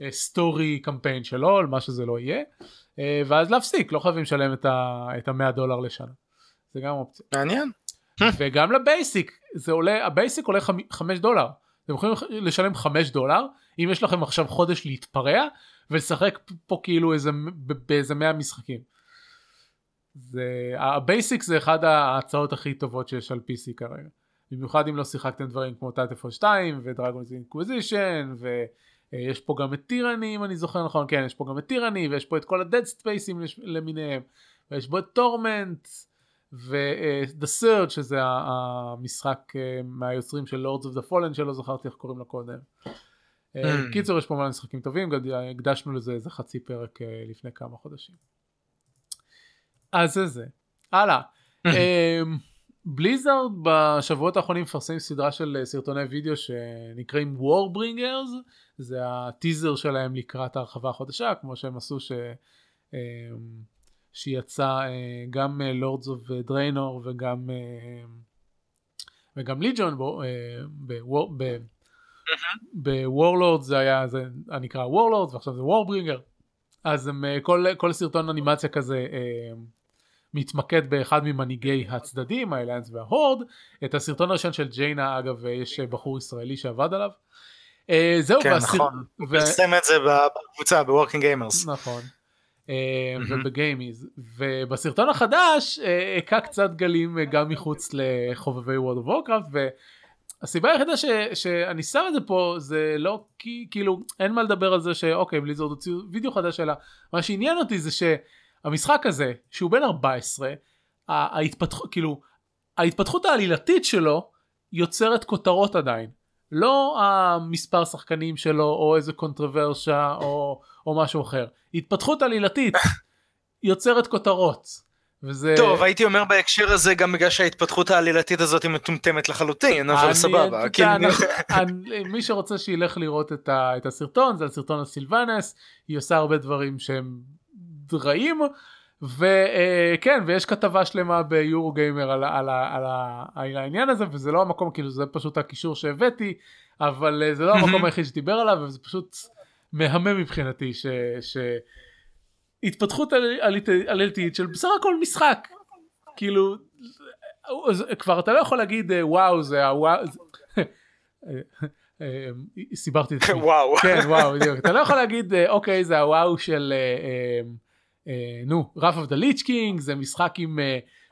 ה story campaign שלו, מה שזה לא יהיה, ואז להפסיק, לא חייבים לשלם את ה-100 דולר לשנה. זה גם אופציה. מעניין. וגם ל Basic, זה עולה, ה Basic עולה 5 דולר. אתם יכולים לשלם 5 דולר אם יש לכם עכשיו חודש להתפרע ולשחק פה כאילו איזה באיזה 100 משחקים. זה ה Basic זה אחד ההצעות הכי טובות שיש על PC כרגע. במיוחד אם לא שיחקתם דברים כמו Titanfall 2 ו Dragon Age Inquisition ויש פה גם את Tyranny אם אני זוכר נכון כן יש פה גם את Tyranny ויש פה את כל ה Dead Space ים למיניהם ויש פה את Torment ו-The Surge שזה המשחק אה, מהיוצרים של Lords of the Fallen שלא זכרתי איך קוראים לו קודם. אה, hmm. קיצור יש פה מלא משחקים טובים הקדשנו לזה איזה חצי פרק אה, לפני כמה חודשים. אז זה זה. הלאה. Blizzard בשבועות האחרונים מפרסמים סדרה של סרטוני וידאו שנקראים Warbringers זה הטיזר שלהם לקראת ההרחבה החדשה כמו שהם עשו ש... שיצא אה, גם Lords of Draenor וגם אה, וגם Legion ב Warlord זה היה זה נקרא Warlord ועכשיו זה Warbringer אז הם אה, כל, כל סרטון אנימציה כזה מתמקד באחד ממנהיגי הצדדים ה Alliance וה Horde את הסרטון הראשון של ג'יינה אגב יש בחור ישראלי שעבד עליו. זהו כן והסר... נכון. הוא פרסם את זה בקבוצה ב Working Gamers נכון. אה, ובגיימיז. ובסרטון החדש אה, הכה קצת גלים אה, גם מחוץ לחובבי World of Warcraft והסיבה היחידה ש, שאני שם את זה פה זה לא כי כאילו אין מה לדבר על זה שאוקיי Blizzard הוציאו וידאו חדש אלא מה שעניין אותי זה שהמשחק הזה שהוא בן 14 ההתפתחות כאילו ההתפתחות העלילתית שלו יוצרת כותרות עדיין לא המספר שחקנים שלו או איזה controversy או, או משהו אחר התפתחות עלילתית יוצרת כותרות. וזה... טוב הייתי אומר בהקשר הזה גם בגלל שההתפתחות העלילתית הזאת היא מטומטמת לחלוטין אבל אני, סבבה. כאילו... אני, מי שרוצה שילך לראות את, ה, את הסרטון זה הסרטון הסילבנס היא עושה הרבה דברים שהם רעים וכן uh, ויש כתבה שלמה ביורו גיימר על, על, על, על העניין הזה וזה לא המקום כאילו זה פשוט הקישור שהבאתי אבל uh, זה לא המקום היחיד שדיבר עליו וזה פשוט מהמם מבחינתי שהתפתחות עלילתית של בסך הכל משחק. כאילו כבר אתה לא יכול להגיד אה, וואו זה הוואו סיברתי את זה וואו. כן וואו אתה לא יכול להגיד אוקיי זה הוואו של אה, נו, Wrath of the Lich King זה משחק עם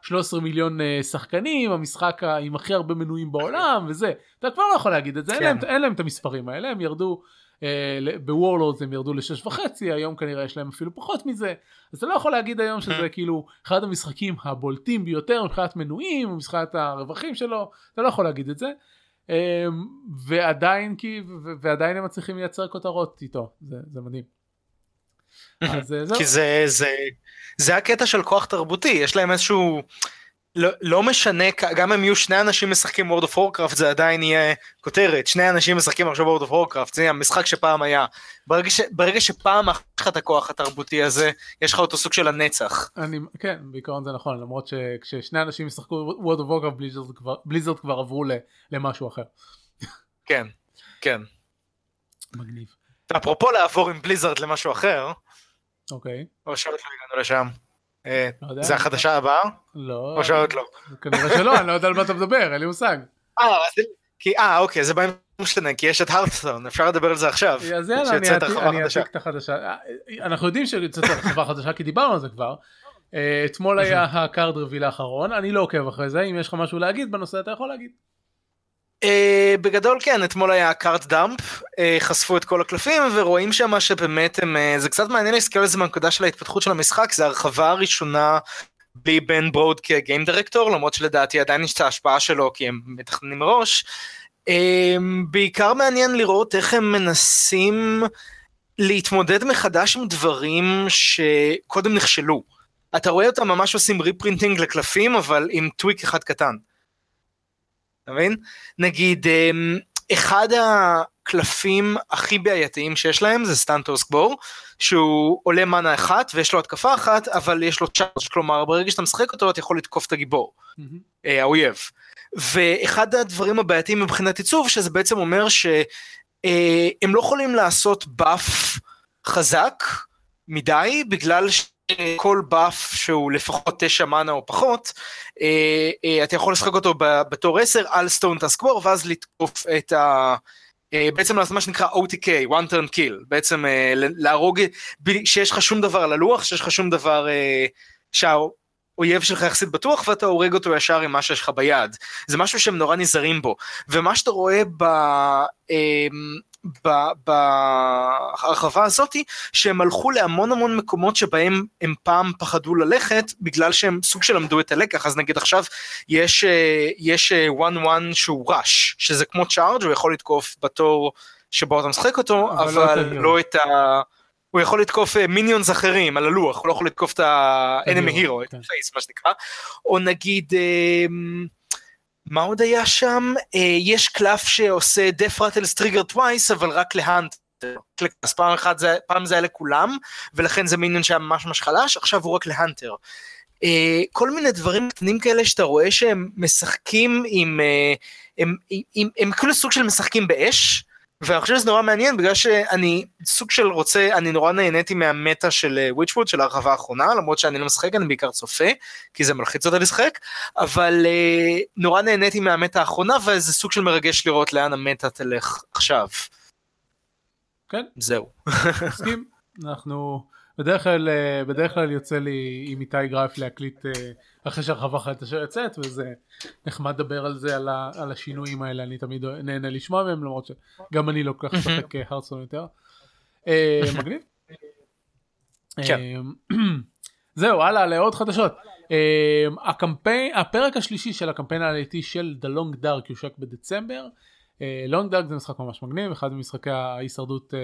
13 אה, מיליון אה, שחקנים, המשחק עם הכי הרבה מנויים בעולם וזה, אתה כבר לא יכול להגיד את זה, כן. אין, להם, אין להם את המספרים האלה, הם ירדו, בוורלורדס הם ירדו לשש וחצי, היום כנראה יש להם אפילו פחות מזה, אז אתה לא יכול להגיד היום שזה כאילו אחד המשחקים הבולטים ביותר מבחינת מנויים, מבחינת הרווחים שלו, אתה לא יכול להגיד את זה. ועדיין כי ועדיין הם מצליחים לייצר כותרות איתו זה, זה מדהים. אז אה, זהו. כי זה, זה, זה הקטע של כוח תרבותי, יש להם איזשהו... לא, לא משנה, גם אם יהיו שני אנשים משחקים World of Warcraft זה עדיין יהיה כותרת, שני אנשים משחקים עכשיו World of Warcraft, זה המשחק שפעם היה. ברגע, ש, ברגע שפעם אחת הכוח התרבותי הזה, יש לך אותו סוג של הנצח. אני, כן, בעיקרון זה נכון, למרות שכששני אנשים ישחקו World of Warcraft Blizzard כבר עברו למשהו אחר. כן, כן. מגניב. אפרופו לעבור עם Blizzard למשהו אחר, אוקיי. או שעוד לא הגענו לשם. אה, לא זה החדשה הבאה? לא. או שעוד לא? כנראה שלא, אני לא יודע על מה אתה מדבר, אין לי מושג. אה, אה אוקיי, זה בעיה משנה, כי יש את Hearthstone, אפשר לדבר על זה עכשיו. אז יאללה, אני אעתיק את החדשה. אה, אנחנו יודעים שיוצאת הרחבה חדשה, כי דיברנו על זה כבר. אתמול היה ה card reveal האחרון, אני לא עוקב אחרי זה, אם יש לך משהו להגיד בנושא אתה יכול להגיד. Uh, בגדול כן, אתמול היה קארט דאמפ, uh, חשפו את כל הקלפים ורואים שם שבאמת הם, uh, זה קצת מעניין להסתכל על זה מהנקודה של ההתפתחות של המשחק, זה הרחבה הראשונה בלי בן ברוד כ game director, למרות שלדעתי עדיין יש את ההשפעה שלו כי הם מתכננים מראש. Uh, בעיקר מעניין לראות איך הם מנסים להתמודד מחדש עם דברים שקודם נכשלו. אתה רואה אותם ממש עושים reprinting לקלפים אבל עם tweak אחד קטן. אתה מבין? נגיד, אמ, אחד הקלפים הכי בעייתיים שיש להם זה סטנטוס גבור, שהוא עולה מנה אחת ויש לו התקפה אחת, אבל יש לו צ'ארג', כלומר ברגע שאתה משחק אותו אתה יכול לתקוף את הגיבור. אה, האויב. ואחד הדברים הבעייתיים מבחינת עיצוב, שזה בעצם אומר שהם לא יכולים לעשות באף חזק מדי, בגלל שכל באף שהוא לפחות תשע מנה או פחות, אה, אה, אתה יכול לשחק אותו בתור 10 על סטון טסקוור, ואז לתקוף את ה... אה, בעצם לעשות מה שנקרא OTK, one turn kill, בעצם להרוג, שיש לך שום דבר על הלוח, שיש לך שום דבר שהאויב שלך יחסית בטוח ואתה הורג אותו ישר עם מה שיש לך ביד. זה משהו שהם נורא נזהרים בו. ומה שאתה רואה ב... אה, בהרחבה הזאתי שהם הלכו להמון המון מקומות שבהם הם פעם פחדו ללכת בגלל שהם סוג של למדו את הלקח אז נגיד עכשיו יש אה, יש 1 1 שהוא rush שזה כמו charge הוא יכול לתקוף בתור שבו אתה משחק אותו אבל לא אבל ה hero. לא את ה... הוא יכול לתקוף minions אחרים על הלוח הוא לא יכול לתקוף את ה-enemy ה hero, hero את כן. ה face מה שנקרא או נגיד אה, מה עוד היה שם? אה, יש קלף שעושה death rattles trigger twice אבל רק ל Hunter. אז פעם אחת זה, פעם זה היה לכולם ולכן זה minion שהיה ממש ממש חלש עכשיו הוא רק ל Hunter. אה, כל מיני דברים קטנים כאלה שאתה רואה שהם משחקים עם אה, הם, הם, הם, הם כאילו סוג של משחקים באש ואני חושב שזה נורא מעניין בגלל שאני סוג של רוצה אני נורא נהניתי מהמטה של וויצ'ווד של ההרחבה האחרונה למרות שאני לא משחק אני בעיקר צופה כי זה מלחיץ אותה לשחק אבל אה, נורא נהניתי מהמטה האחרונה וזה סוג של מרגש לראות לאן המטה תלך עכשיו. כן. זהו. מסכים אנחנו בדרך כלל אה, בדרך כלל יוצא לי עם איתי גרייף להקליט אה, אחרי שהרחבה אחת אשר יוצאת וזה נחמד לדבר על זה על, ה, על השינויים האלה אני תמיד נהנה לשמוע מהם למרות שגם אני לא כל כך משחק אה, הרדסון יותר. אה, מגניב. כן. אה, זהו הלאה לעוד חדשות. אה, הקמפיין הפרק השלישי של הקמפיין העלייתי של The Long Dark יושק בדצמבר. לונג דארק זה משחק ממש מגניב אחד ממשחקי ההישרדות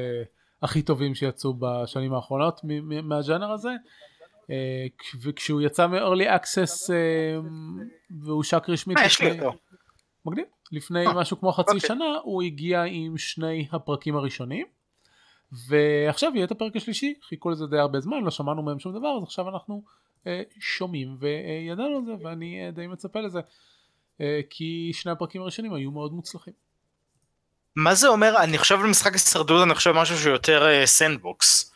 הכי טובים שיצאו בשנים האחרונות מהז'אנר הזה. אה, כש- וכשהוא יצא מ-early access אה, והושק רשמית אה, יש לי לפני- אותו. מגניב לפני אה, משהו כמו חצי אוקיי. שנה הוא הגיע עם שני הפרקים הראשונים. ועכשיו יהיה את הפרק השלישי חיכו לזה די הרבה זמן לא שמענו מהם שום דבר אז עכשיו אנחנו אה, שומעים וידענו על זה ואני אה, די מצפה לזה אה, כי שני הפרקים הראשונים היו מאוד מוצלחים. מה זה אומר? אני חושב על משחק הישרדות, אני חושב משהו שהוא יותר סנדבוקס.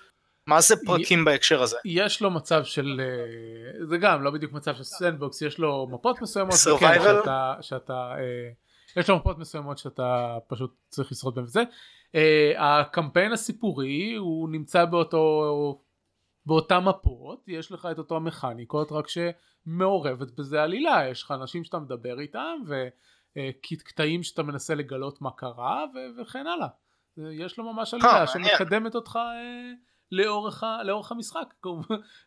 מה זה פרקים בהקשר הזה? יש לו מצב של אה, זה גם לא בדיוק מצב של סנדבוקס יש לו מפות מסוימות Survival? וכן, שאתה, שאתה אה, יש לו מפות מסוימות שאתה פשוט צריך לשרוד בהן וזה. אה, הקמפיין הסיפורי הוא נמצא באותו באותם מפות יש לך את אותו המכניקות רק שמעורבת בזה עלילה יש לך אנשים שאתה מדבר איתם וקטעים שאתה מנסה לגלות מה קרה וכן הלאה. יש לו ממש עלילה. שמקדמת אותך לאורך, ה- לאורך המשחק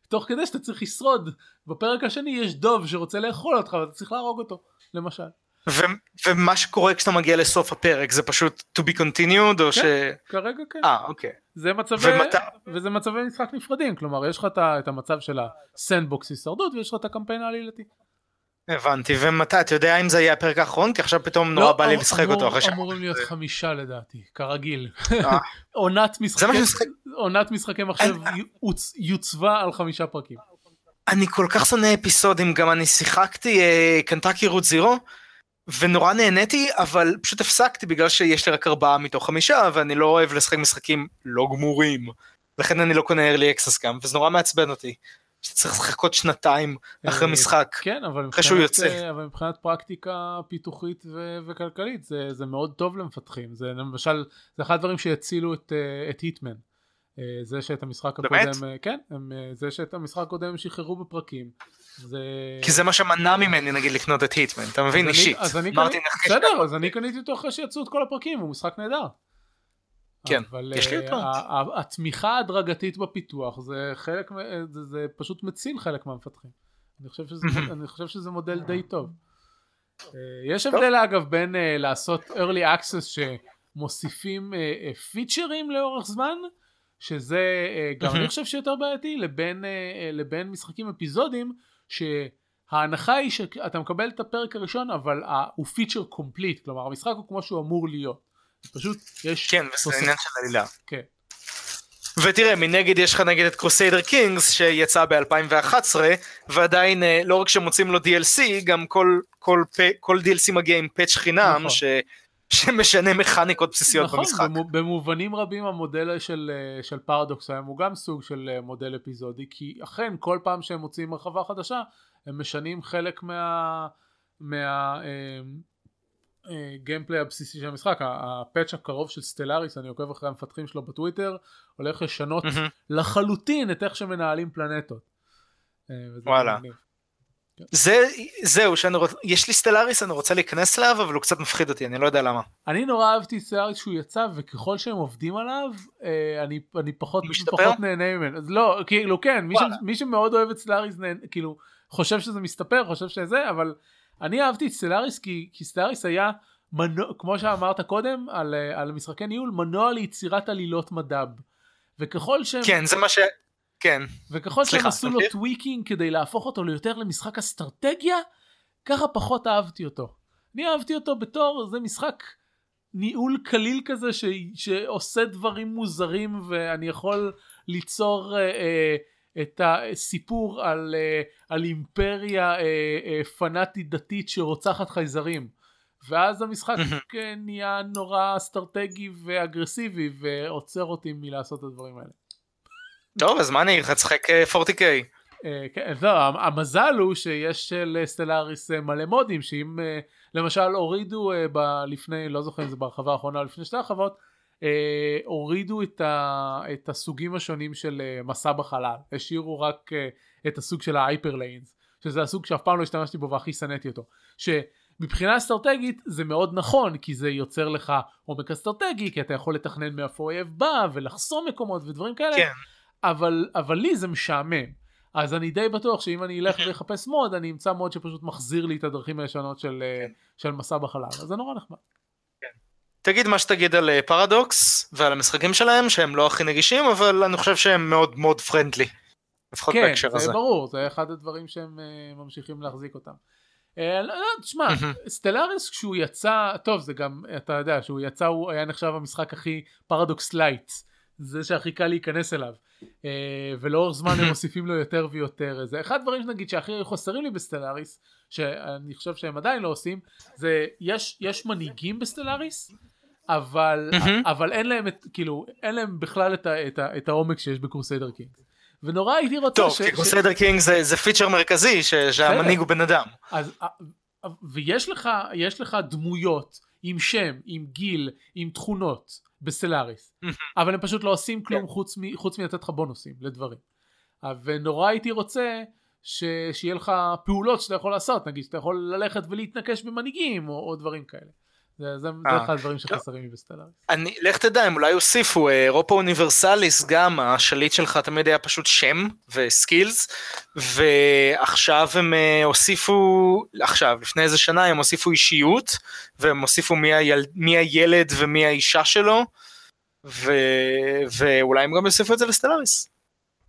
תוך כדי שאתה צריך לשרוד בפרק השני יש דוב שרוצה לאכול אותך ואתה צריך להרוג אותו למשל. ו- ומה שקורה כשאתה מגיע לסוף הפרק זה פשוט to be continued או ש... כרגע כן. אה, אוקיי. זה מצבי, ומתי- וזה מצבי משחק נפרדים כלומר יש לך את המצב של הסנדבוקס הישרדות ויש לך את הקמפיין העלילתי. הבנתי, ומתי, אתה יודע אם זה יהיה הפרק האחרון? כי עכשיו פתאום נורא בא לי לשחק אותו אחרי ש... אמורים להיות חמישה לדעתי כרגיל. אה. עונת משחקי מחשב יוצ- יוצבה על חמישה פרקים. אני כל כך שונא אפיסודים, גם אני שיחקתי קנטקי רות זירו, ונורא נהניתי, אבל פשוט הפסקתי בגלל שיש לי רק ארבעה מתוך חמישה, ואני לא אוהב לשחק משחקים לא גמורים. לכן אני לא קונה early access גם, וזה נורא מעצבן אותי. שצריך לחכות שנתיים אחרי אה, משחק. כן אבל אחרי שהוא יוצא. אה, אבל מבחינת פרקטיקה פיתוחית ו- וכלכלית זה, זה מאוד טוב למפתחים זה למשל זה אחד הדברים שיצילו את, אה, את היטמן. זה שאת המשחק באמת? הקודם אה, כן הם, זה שאת המשחק הקודם הם שחררו בפרקים. זה... כי זה מה שמנע ממני נגיד לקנות את היטמן, אתה מבין? אז אני- אישית. אז אני קניתי- בסדר אז אני קניתי אותו אחרי שיצאו את כל הפרקים הוא משחק נהדר. כן, אבל יש לי אה, אותו. ה- התמיכה ההדרגתית בפיתוח זה חלק אה, זה, זה פשוט מציל חלק מהמפתחים. אני חושב שזה, אני חושב שזה מודל די טוב. אה, יש הבדל אגב בין אה, לעשות early access שמוסיפים אה, אה, feature ים לאורך זמן שזה אה, גם אני חושב שיותר בעייתי לבין, אה, אה, לבין משחקים אפיזודיים שההנחה היא שאתה מקבל את הפרק הראשון אבל ה- הוא feature complete כלומר המשחק הוא כמו שהוא אמור להיות. פשוט יש כן, וזה עניין של עלילה. כן. ותראה, מנגד יש לך נגד את קרוסיידר קינגס שיצא ב-2011, ועדיין אה, לא רק שמוצאים לו DLC, גם כל, כל, כל DLC מגיע עם patch חינם, נכון. ש, שמשנה מכניקות בסיסיות נכון, במשחק. במו- במובנים רבים המודל של, אה, של פרדוקס היום הוא גם סוג של אה, מודל אפיזודי, כי אכן כל פעם שהם מוציאים הרחבה חדשה, הם משנים חלק מה... מה אה, אה, gameplay הבסיסי של המשחק, ה- ה patch הקרוב של סטלאריס, אני עוקב אחרי המפתחים שלו בטוויטר, הולך לשנות. לחלוטין את איך שמנהלים פלנטות. אה, וואלה. מגניב. זה, זהו, שאני רוצ... יש לי סטלאריס, אני רוצה להיכנס אליו, אבל הוא קצת מפחיד אותי, אני לא יודע למה. אני נורא אהבתי סטלאריס כשהוא יצא וככל שהם עובדים עליו אה, אני, אני פחות? פחות נהנה ממנו אז לא כאילו כן מי, ש. מי שמאוד אוהב את סטלאריס נהנה, כאילו חושב שזה משתפר חושב שזה אבל אני אהבתי את סטלאריס כי, כי סטלאריס היה מנוע כמו שאמרת קודם על, אה, על משחקי ניהול מנוע ליצירת עלילות מדב וככל שהם כן, זה מה ש... כן. וככל שהם סליחה, עשו לו תמשיך. tweaking כדי להפוך אותו ליותר למשחק אסטרטגיה, ככה פחות אהבתי אותו. אני אהבתי אותו בתור זה משחק ניהול קליל כזה ש... שעושה דברים מוזרים ואני יכול ליצור אה, אה, את הסיפור על, אה, על אימפריה אה, אה, פנאטית דתית שרוצחת חייזרים. ואז המשחק אה, נהיה נורא אסטרטגי ואגרסיבי ועוצר אותי מלעשות את הדברים האלה. טוב, אז מה אני לך, תשחק אה, 40K. אה, כן, לא, המזל הוא שיש לסטלאריס מלא מודים שאם למשל הורידו ב- לפני לא זוכר אם זה בהרחבה האחרונה או לפני שתי הרחבות אה, הורידו את, ה, את הסוגים השונים של אה, מסע בחלל השאירו רק אה, את הסוג של ה hyperlanes שזה הסוג שאף פעם לא השתמשתי בו והכי שנאתי אותו שמבחינה אסטרטגית זה מאוד נכון כי זה יוצר לך עומק אסטרטגי כי אתה יכול לתכנן מאיפה האויב בא ולחסום מקומות ודברים כאלה כן. אבל, אבל לי זה משעמם. אז אני די בטוח שאם אני אלך ואחפש מוד, אני אמצא מוד שפשוט מחזיר לי את הדרכים הישנות של, אה, של מסע בחלל. אז זה נורא נחמד. תגיד מה שתגיד על אה, פרדוקס ועל המשחקים שלהם, שהם לא הכי נגישים, אבל אני חושב שהם מאוד מאוד פרנדלי. לפחות כן, בהקשר זה הזה. ברור, זה אחד הדברים שהם אה, ממשיכים להחזיק אותם. אה, לא, לא, תשמע, סטלאריס כשהוא יצא, טוב זה גם, אתה יודע, כשהוא יצא הוא היה נחשב המשחק הכי פרדוקס light, זה שהכי קל להיכנס אליו. אה, ולאורך זמן הם מוסיפים לו יותר ויותר. זה אחד הדברים שנגיד שהכי חסרים לי בסטלאריס, שאני חושב שהם עדיין לא עושים, זה יש, יש מנהיגים בסטלאריס, אבל, מהמם. אבל אין להם את, כאילו, אין להם בכלל את, ה, את, ה, את העומק שיש בקרוסיידר קינג. ונורא הייתי רוצה טוב, ש... כי ש- קרוסיידר קינג זה זה feature מרכזי, ש- שהמנהיג הוא בן אדם. אז, אה, ויש לך, יש לך דמויות עם שם, עם גיל, עם תכונות בסטלאריס, אבל הם פשוט לא עושים כלום כן. חוץ, מ, חוץ מלתת לך בונוסים לדברים. אה, ונורא הייתי רוצה ש, שיהיה לך פעולות שאתה יכול לעשות, נגיד שאתה יכול ללכת ולהתנקש במנהיגים או, או דברים כאלה. זה, זה, זה אה, אחד הדברים שחסרים לי בסטלאריס. אני, לך תדע, הם אולי הוסיפו, אה, אירופה אוניברסליס גם, השליט שלך תמיד היה פשוט שם וסקילס, ועכשיו הם אה, הוסיפו, עכשיו, לפני איזה שנה הם הוסיפו אישיות, והם הוסיפו מי, היל, מי הילד ומי האישה שלו, ו, ואולי הם גם יוסיפו את זה לסטלאריס.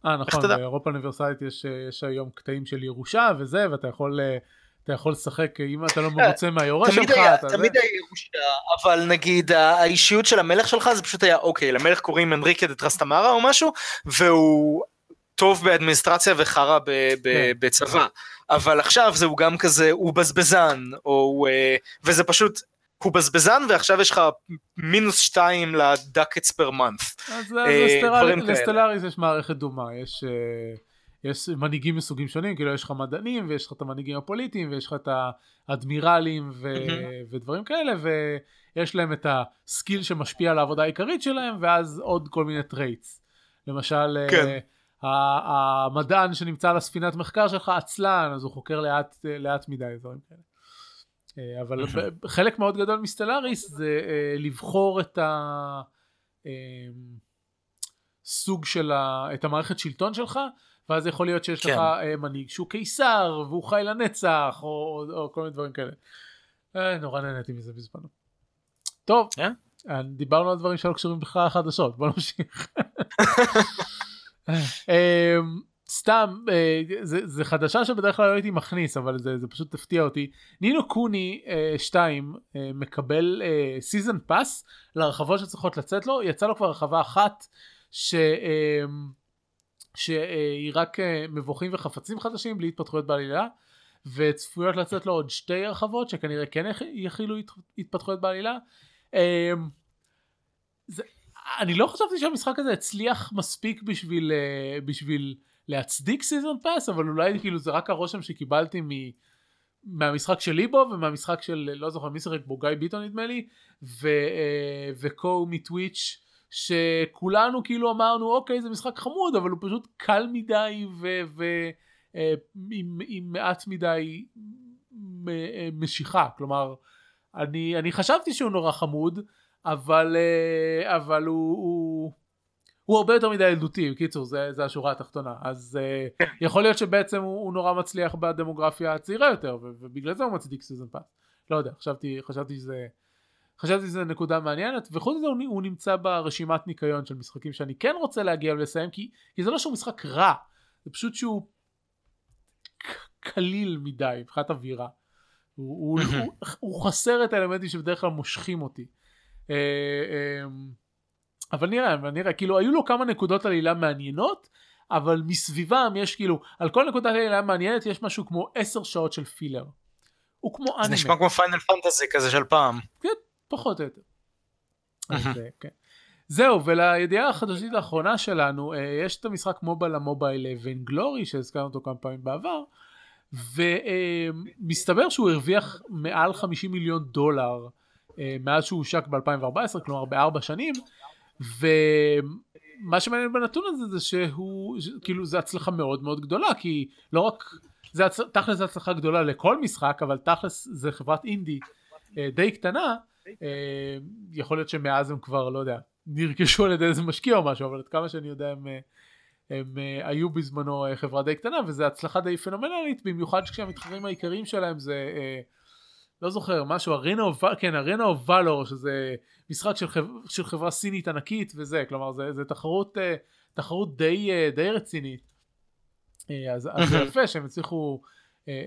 אה נכון? באירופה אוניברסלית יש, יש היום קטעים של ירושה וזה, ואתה יכול, אתה יכול לשחק, אם אתה לא מרוצה מהיורש שלך, היה, אתה. תמיד היה ירושה, אבל נגיד האישיות של המלך שלך זה פשוט היה אוקיי, למלך קוראים אנריקה דה טרסטמרה או משהו, והוא טוב באדמיניסטרציה וחרא כן. בצבא, אבל עכשיו זהו גם כזה, הוא בזבזן, או אה, וזה פשוט, הוא בזבזן ועכשיו יש לך מינוס שתיים לדקטס פר מאנט. אז אה, לסטלאריס- יש מערכת דומה, יש, אה, יש מנהיגים מסוגים שונים, כאילו יש לך מדענים ויש לך את המנהיגים הפוליטיים ויש לך את האדמירלים ו- ודברים כאלה ויש להם את ה skill שמשפיע על העבודה העיקרית שלהם ואז עוד כל מיני traits. למשל אה, כן. המדען שנמצא על הספינת מחקר שלך עצלן אז הוא חוקר לאט, לאט מדי דברים כאלה. אה, אבל חלק מאוד גדול מסטלאריס זה אה, לבחור את ה... סוג של ה... את המערכת שלטון שלך ואז יכול להיות שיש כן. לך אה, מנהיג שהוא קיסר והוא חי לנצח או, או, או כל מיני דברים כאלה. אה, נורא נהניתי מזה בזמנו. טוב, אה? אה, דיברנו על דברים שלא קשורים בכלל לחדשות בוא נמשיך. אה, סתם אה, זה, זה חדשה שבדרך כלל לא הייתי מכניס אבל זה, זה פשוט הפתיע אותי נינו קוני 2 אה, אה, מקבל season pass להרחבות שצריכות לצאת לו יצא לו כבר הרחבה אחת ש, אה, שהיא רק אה, מבוכים וחפצים חדשים בלי התפתחויות בעלילה וצפויות לצאת לו עוד שתי הרחבות שכנראה כן יכילו התפתחויות בעלילה. אה, זה, אני לא חשבתי שהמשחק הזה הצליח מספיק בשביל, uh, בשביל להצדיק סיזון פאס אבל אולי כאילו זה רק הרושם שקיבלתי מ... מהמשחק שלי בו ומהמשחק של לא זוכר מי שיחק בו גיא ביטון נדמה לי וקו מטוויץ' שכולנו כאילו אמרנו אוקיי זה משחק חמוד אבל הוא פשוט קל מדי ועם עם מעט מדי משיכה. כלומר אני, אני חשבתי שהוא נורא חמוד אבל, אה, אבל הוא, הוא, הוא הרבה יותר מדי ילדותי, בקיצור זה, זה השורה התחתונה, אז אה, כן. יכול להיות שבעצם הוא, הוא נורא מצליח בדמוגרפיה הצעירה יותר ובגלל זה הוא מצדיק סיזון פאס, לא יודע, חשבתי, חשבתי שזה חשבתי שזה נקודה מעניינת וחוץ מזה הוא, הוא נמצא ברשימת ניקיון של משחקים שאני כן רוצה להגיע ולסיים כי, כי זה לא שהוא משחק רע זה פשוט שהוא קליל מדי מבחינת אווירה הוא, הוא, הוא, הוא חסר את האלמנטים שבדרך כלל מושכים אותי אה, אמ, אבל נראה, נראה, כאילו היו לו כמה נקודות עלילה מעניינות, אבל מסביבם יש כאילו, על כל נקודת עלילה מעניינת יש משהו כמו עשר שעות של פילר. הוא כמו אנימה. זה נשמע כמו פיינל פנטזי כזה של פעם. כן, פחות או יותר. אה, כן. זהו, ולידיעה החדשית האחרונה שלנו, אה, יש את המשחק מובייל המובייל ונגלורי, שהזכרנו אותו כמה פעמים בעבר, ומסתבר שהוא הרוויח מעל 50 מיליון דולר אה, מאז שהוא הושק ב-2014, כלומר בארבע שנים, ומה שמעניין בנתון הזה זה שהוא, כאילו זה הצלחה מאוד מאוד גדולה, כי לא רק, זה הצ... תכלס זה הצלחה גדולה לכל משחק, אבל תכלס זה חברת אינדי אה, די קטנה, אה, יכול להיות שמאז הם כבר, לא יודע, נרכשו על ידי איזה משקיע או משהו, אבל עד כמה שאני יודע הם... הם uh, היו בזמנו חברה די קטנה וזו הצלחה די פנומנלית במיוחד כשהמתחרים העיקריים שלהם זה לא זוכר משהו ארינה או כן ארינה או ולור שזה משחק של, חבר, של חברה סינית ענקית וזה כלומר זה, זה תחרות אה, תחרות די אה, די רצינית. אה, אז, אז זה יפה שהם הצליחו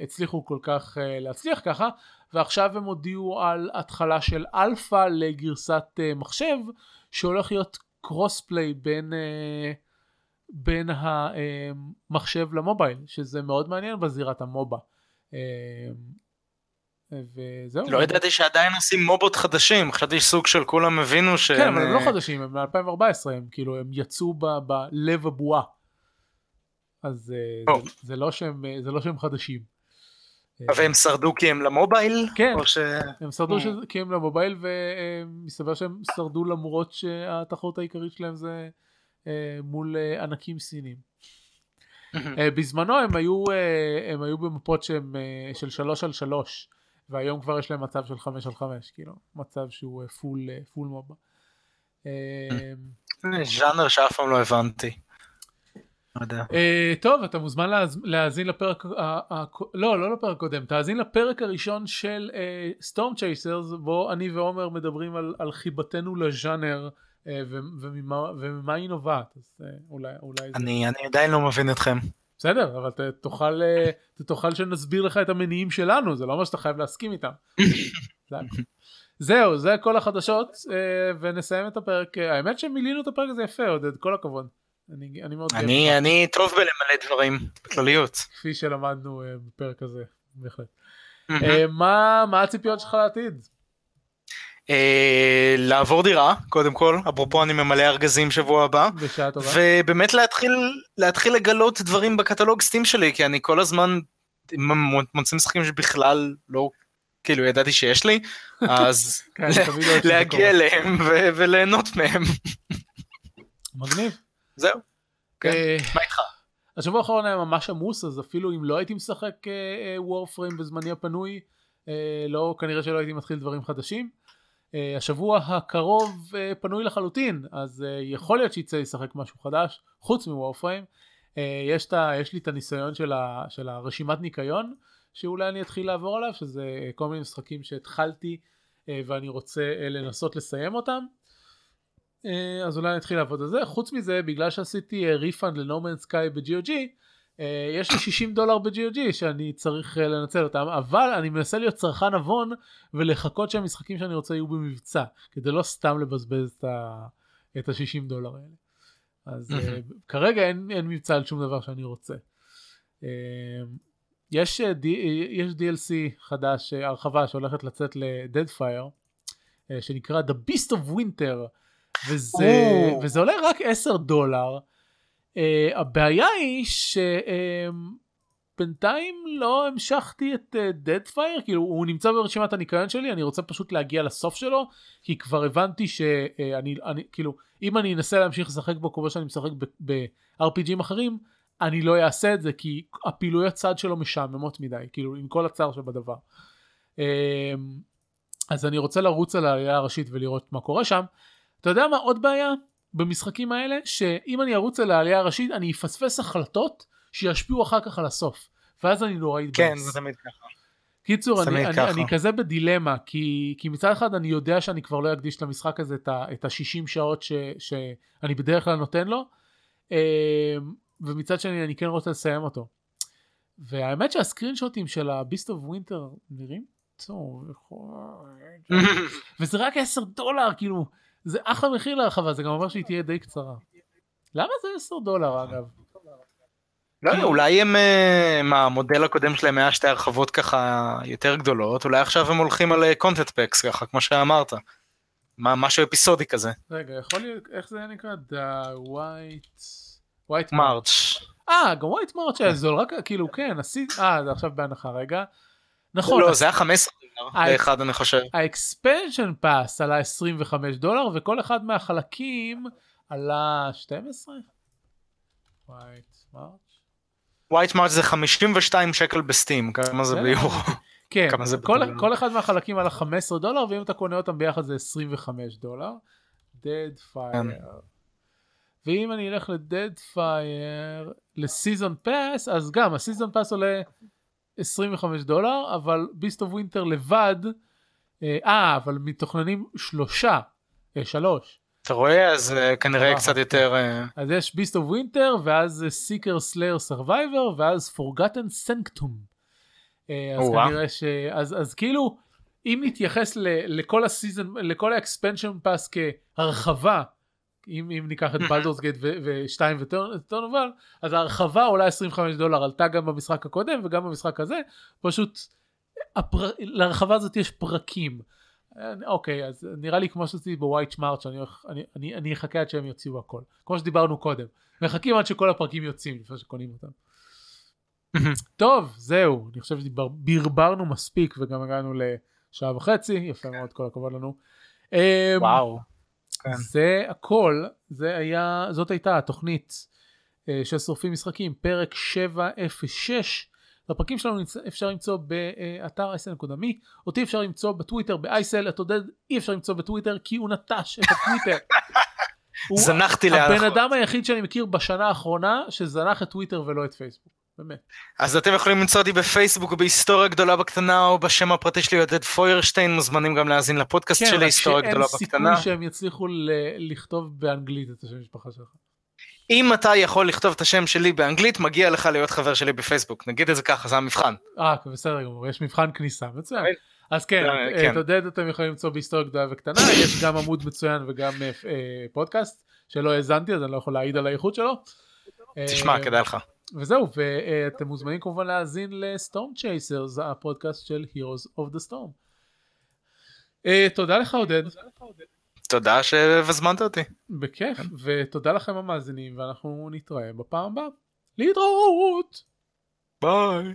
הצליחו כל כך להצליח ככה ועכשיו הם הודיעו על התחלה של אלפא לגרסת מחשב שהולך להיות cross play בין בין המחשב למובייל שזה מאוד מעניין בזירת ה MOBA וזהו. לא ידעתי שעדיין עושים MOBA ות חדשים, חשבתי סוג של כולם הבינו ש... כן, אבל הם לא חדשים, הם מ-2014, הם כאילו, הם יצאו בלב הבועה. אז אה, לא זה לא שהם חדשים. והם שרדו כי הם למובייל? כן, ש... הם שרדו mm. כי הם למובייל ומסתבר שהם שרדו למרות שהתחרות העיקרית שלהם זה אה, מול אה, ענקים סינים. בזמנו הם היו, הם היו במפות שהם של שלוש על שלוש. והיום כבר יש להם מצב של 5 על 5 כאילו מצב שהוא full full MOBA. ז'אנר שאף פעם לא הבנתי. אה, טוב אתה מוזמן להאזין לפרק לא לא לפרק קודם תאזין לפרק הראשון של סטורם צ'ייסרס בו אני ועומר מדברים על חיבתנו לז'אנר אה, וממה היא נובעת אז אה, אולי אני עדיין לא מבין אתכם. בסדר אבל אתה תוכל אה, תוכל שנסביר לך את המניעים שלנו זה לא מה שאתה חייב להסכים איתם. זהו זה כל החדשות אה, ונסיים את הפרק אה, האמת שמילינו את הפרק הזה יפה עודד כל הכבוד. אני, אני, מאוד אני, אני טוב בלמלא דברים בכלליות. כפי שלמדנו בפרק הזה בהחלט. מה, מה הציפיות שלך לעתיד? אה, לעבור דירה קודם כל אפרופו אני ממלא ארגזים שבוע הבא בשעה טובה ובאמת להתחיל להתחיל לגלות דברים בקטלוג סטים שלי כי אני כל הזמן מוצא משחקים שבכלל לא כאילו ידעתי שיש לי אז כן, להגיע אליהם וליהנות מהם. מגניב. זהו. כן. אה, מה איתך? השבוע האחרון היה ממש עמוס אז אפילו אם לא הייתי משחק וורפריים אה, בזמני הפנוי לא כנראה שלא הייתי מתחיל דברים חדשים. השבוע הקרוב פנוי לחלוטין אז יכול להיות שיצא לשחק משהו חדש חוץ מ Warframe יש, יש לי את הניסיון של, ה, של הרשימת ניקיון שאולי אני אתחיל לעבור עליו שזה כל מיני משחקים שהתחלתי ואני רוצה לנסות לסיים אותם אז אולי אני אתחיל לעבוד על זה חוץ מזה בגלל שעשיתי refund ל No Man's Sky ב-GOG אה, יש לי 60 דולר ב-GOG שאני צריך אה, לנצל אותם, אבל אני מנסה להיות צרכן נבון ולחכות שהמשחקים שאני רוצה יהיו במבצע, כדי לא סתם לבזבז את ה-60 דולר האלה. אז אה, כרגע אין, אין מבצע על שום דבר שאני רוצה. יש, יש DLC חדש, הרחבה שהולכת לצאת ל-Deadfire, שנקרא The Beast of Winter, וזה, וזה עולה רק 10 דולר. Uh, הבעיה היא שבינתיים uh, לא המשכתי את uh, כאילו הוא נמצא ברשימת הניקיון שלי, אני רוצה פשוט להגיע לסוף שלו, כי כבר הבנתי שאני, uh, אני, כאילו, אם אני אנסה להמשיך לשחק בו כמו שאני משחק ב-RPGים אחרים, אני לא אעשה את זה, כי הפעילויות צד שלו משעממות מדי, כאילו, עם כל הצער שבדבר. Uh, אז אני רוצה לרוץ על העלייה הראשית ולראות מה קורה שם. אתה יודע מה עוד בעיה? במשחקים האלה שאם אני ארוץ על העלייה הראשית אני אפספס החלטות שישפיעו אחר כך על הסוף ואז אני נורא אתבאס. כן זה תמיד ככה. קיצור אני, אני, אני כזה בדילמה כי, כי מצד אחד אני יודע שאני כבר לא אקדיש למשחק הזה את ה-60 שעות ש, שאני בדרך כלל נותן לו אמ, ומצד שני אני כן רוצה לסיים אותו. והאמת שהסקרין שוטים של ה Beast of Winter נראים טוב וזה רק 10 דולר כאילו זה אחלה מחיר להרחבה, זה גם אומר שהיא תהיה די קצרה. למה זה 10 דולר אגב? לא יודע, אולי הם, אה, מה, המודל הקודם שלהם היה שתי הרחבות ככה יותר גדולות, אולי עכשיו הם הולכים על content אה, packs ככה, כמו שאמרת. מה, משהו אפיסודי כזה. רגע, יכול להיות, איך זה נקרא? The White... White March. אה, גם White March היה זול, רק כאילו, כן, אה, זה עכשיו בהנחה, רגע. נכון. לא, זה היה 15 דולר לאחד אני חושב. ה expansion pass עלה 25 דולר וכל אחד מהחלקים עלה 12? White March? White March זה 52 שקל ב Steam, כמה זה ביורו. כן, כל, כל אחד מהחלקים עלה 15 דולר ואם אתה קונה אותם ביחד זה 25 דולר. Deadfire. כן. ואם אני אלך ל Deadfire ל season pass אז גם ה season pass עולה 25 דולר, אבל Beast of Winter לבד, אה, אה, אבל מתוכננים שלושה, אה, שלוש. אתה רואה? אז uh, כנראה קצת יותר... Uh... אז יש Beast of Winter, ואז Seeker, Slayer, Survivor, ואז Forgotten Sanctum. אז כנראה ש... אז, אז כאילו, אם נתייחס ל, לכל ה season, לכל ה expansion pass כהרחבה אם, אם ניקח את Baldur's Gate 2 ו Throne of Bhaal אז ההרחבה עולה 25 דולר עלתה גם במשחק הקודם וגם במשחק הזה פשוט הפר... להרחבה הזאת יש פרקים. אוקיי אז נראה לי כמו שעשיתי בווייט שמארט שאני אני, אני, אני אחכה עד שהם יוציאו הכל כמו שדיברנו קודם מחכים עד שכל הפרקים יוצאים לפני שקונים אותם. טוב זהו אני חושב שברברנו מספיק וגם הגענו לשעה וחצי יפה מאוד כל הכבוד לנו. אמ, וואו. כן. זה הכל, זה היה, זאת הייתה התוכנית uh, של שורפים משחקים, פרק 706. את הפרקים שלנו אפשר למצוא באתר isl.me, אותי אפשר למצוא בטוויטר באייסל, את עודד אי אפשר למצוא בטוויטר כי הוא נטש את הטוויטר. זנחתי לאחור. הבן אדם היחיד שאני מכיר בשנה האחרונה שזנח את טוויטר ולא את פייסבוק. באמת. אז אתם יכולים למצוא אותי בפייסבוק בהיסטוריה גדולה בקטנה או בשם הפרטי שלי עודד פוירשטיין מוזמנים גם להאזין לפודקאסט כן, שלי היסטוריה גדולה בקטנה. כן רק שאין סיכוי שהם יצליחו לכתוב באנגלית את השם המשפחה שלך. אם אתה יכול לכתוב את השם שלי באנגלית מגיע לך להיות חבר שלי בפייסבוק נגיד את זה ככה זה המבחן. אה בסדר גמור יש מבחן כניסה מצוין. אז כן, אה, כן. את עודד אתם יכולים למצוא בהיסטוריה גדולה וקטנה יש גם עמוד מצוין וגם אה, אה, פודקאסט שלא האזנתי אז אני לא יכול להעיד על האיכות שלו. תשמע כדאי לך. וזהו, ואתם מוזמנים כמובן להאזין לסטורם צ'ייסרס, הפודקאסט של Heroes of the Storm. אה, תודה לך עודד. תודה שהזמנת אותי. בכיף. ותודה לכם המאזינים, ואנחנו נתראה בפעם הבאה. להתראות! ביי.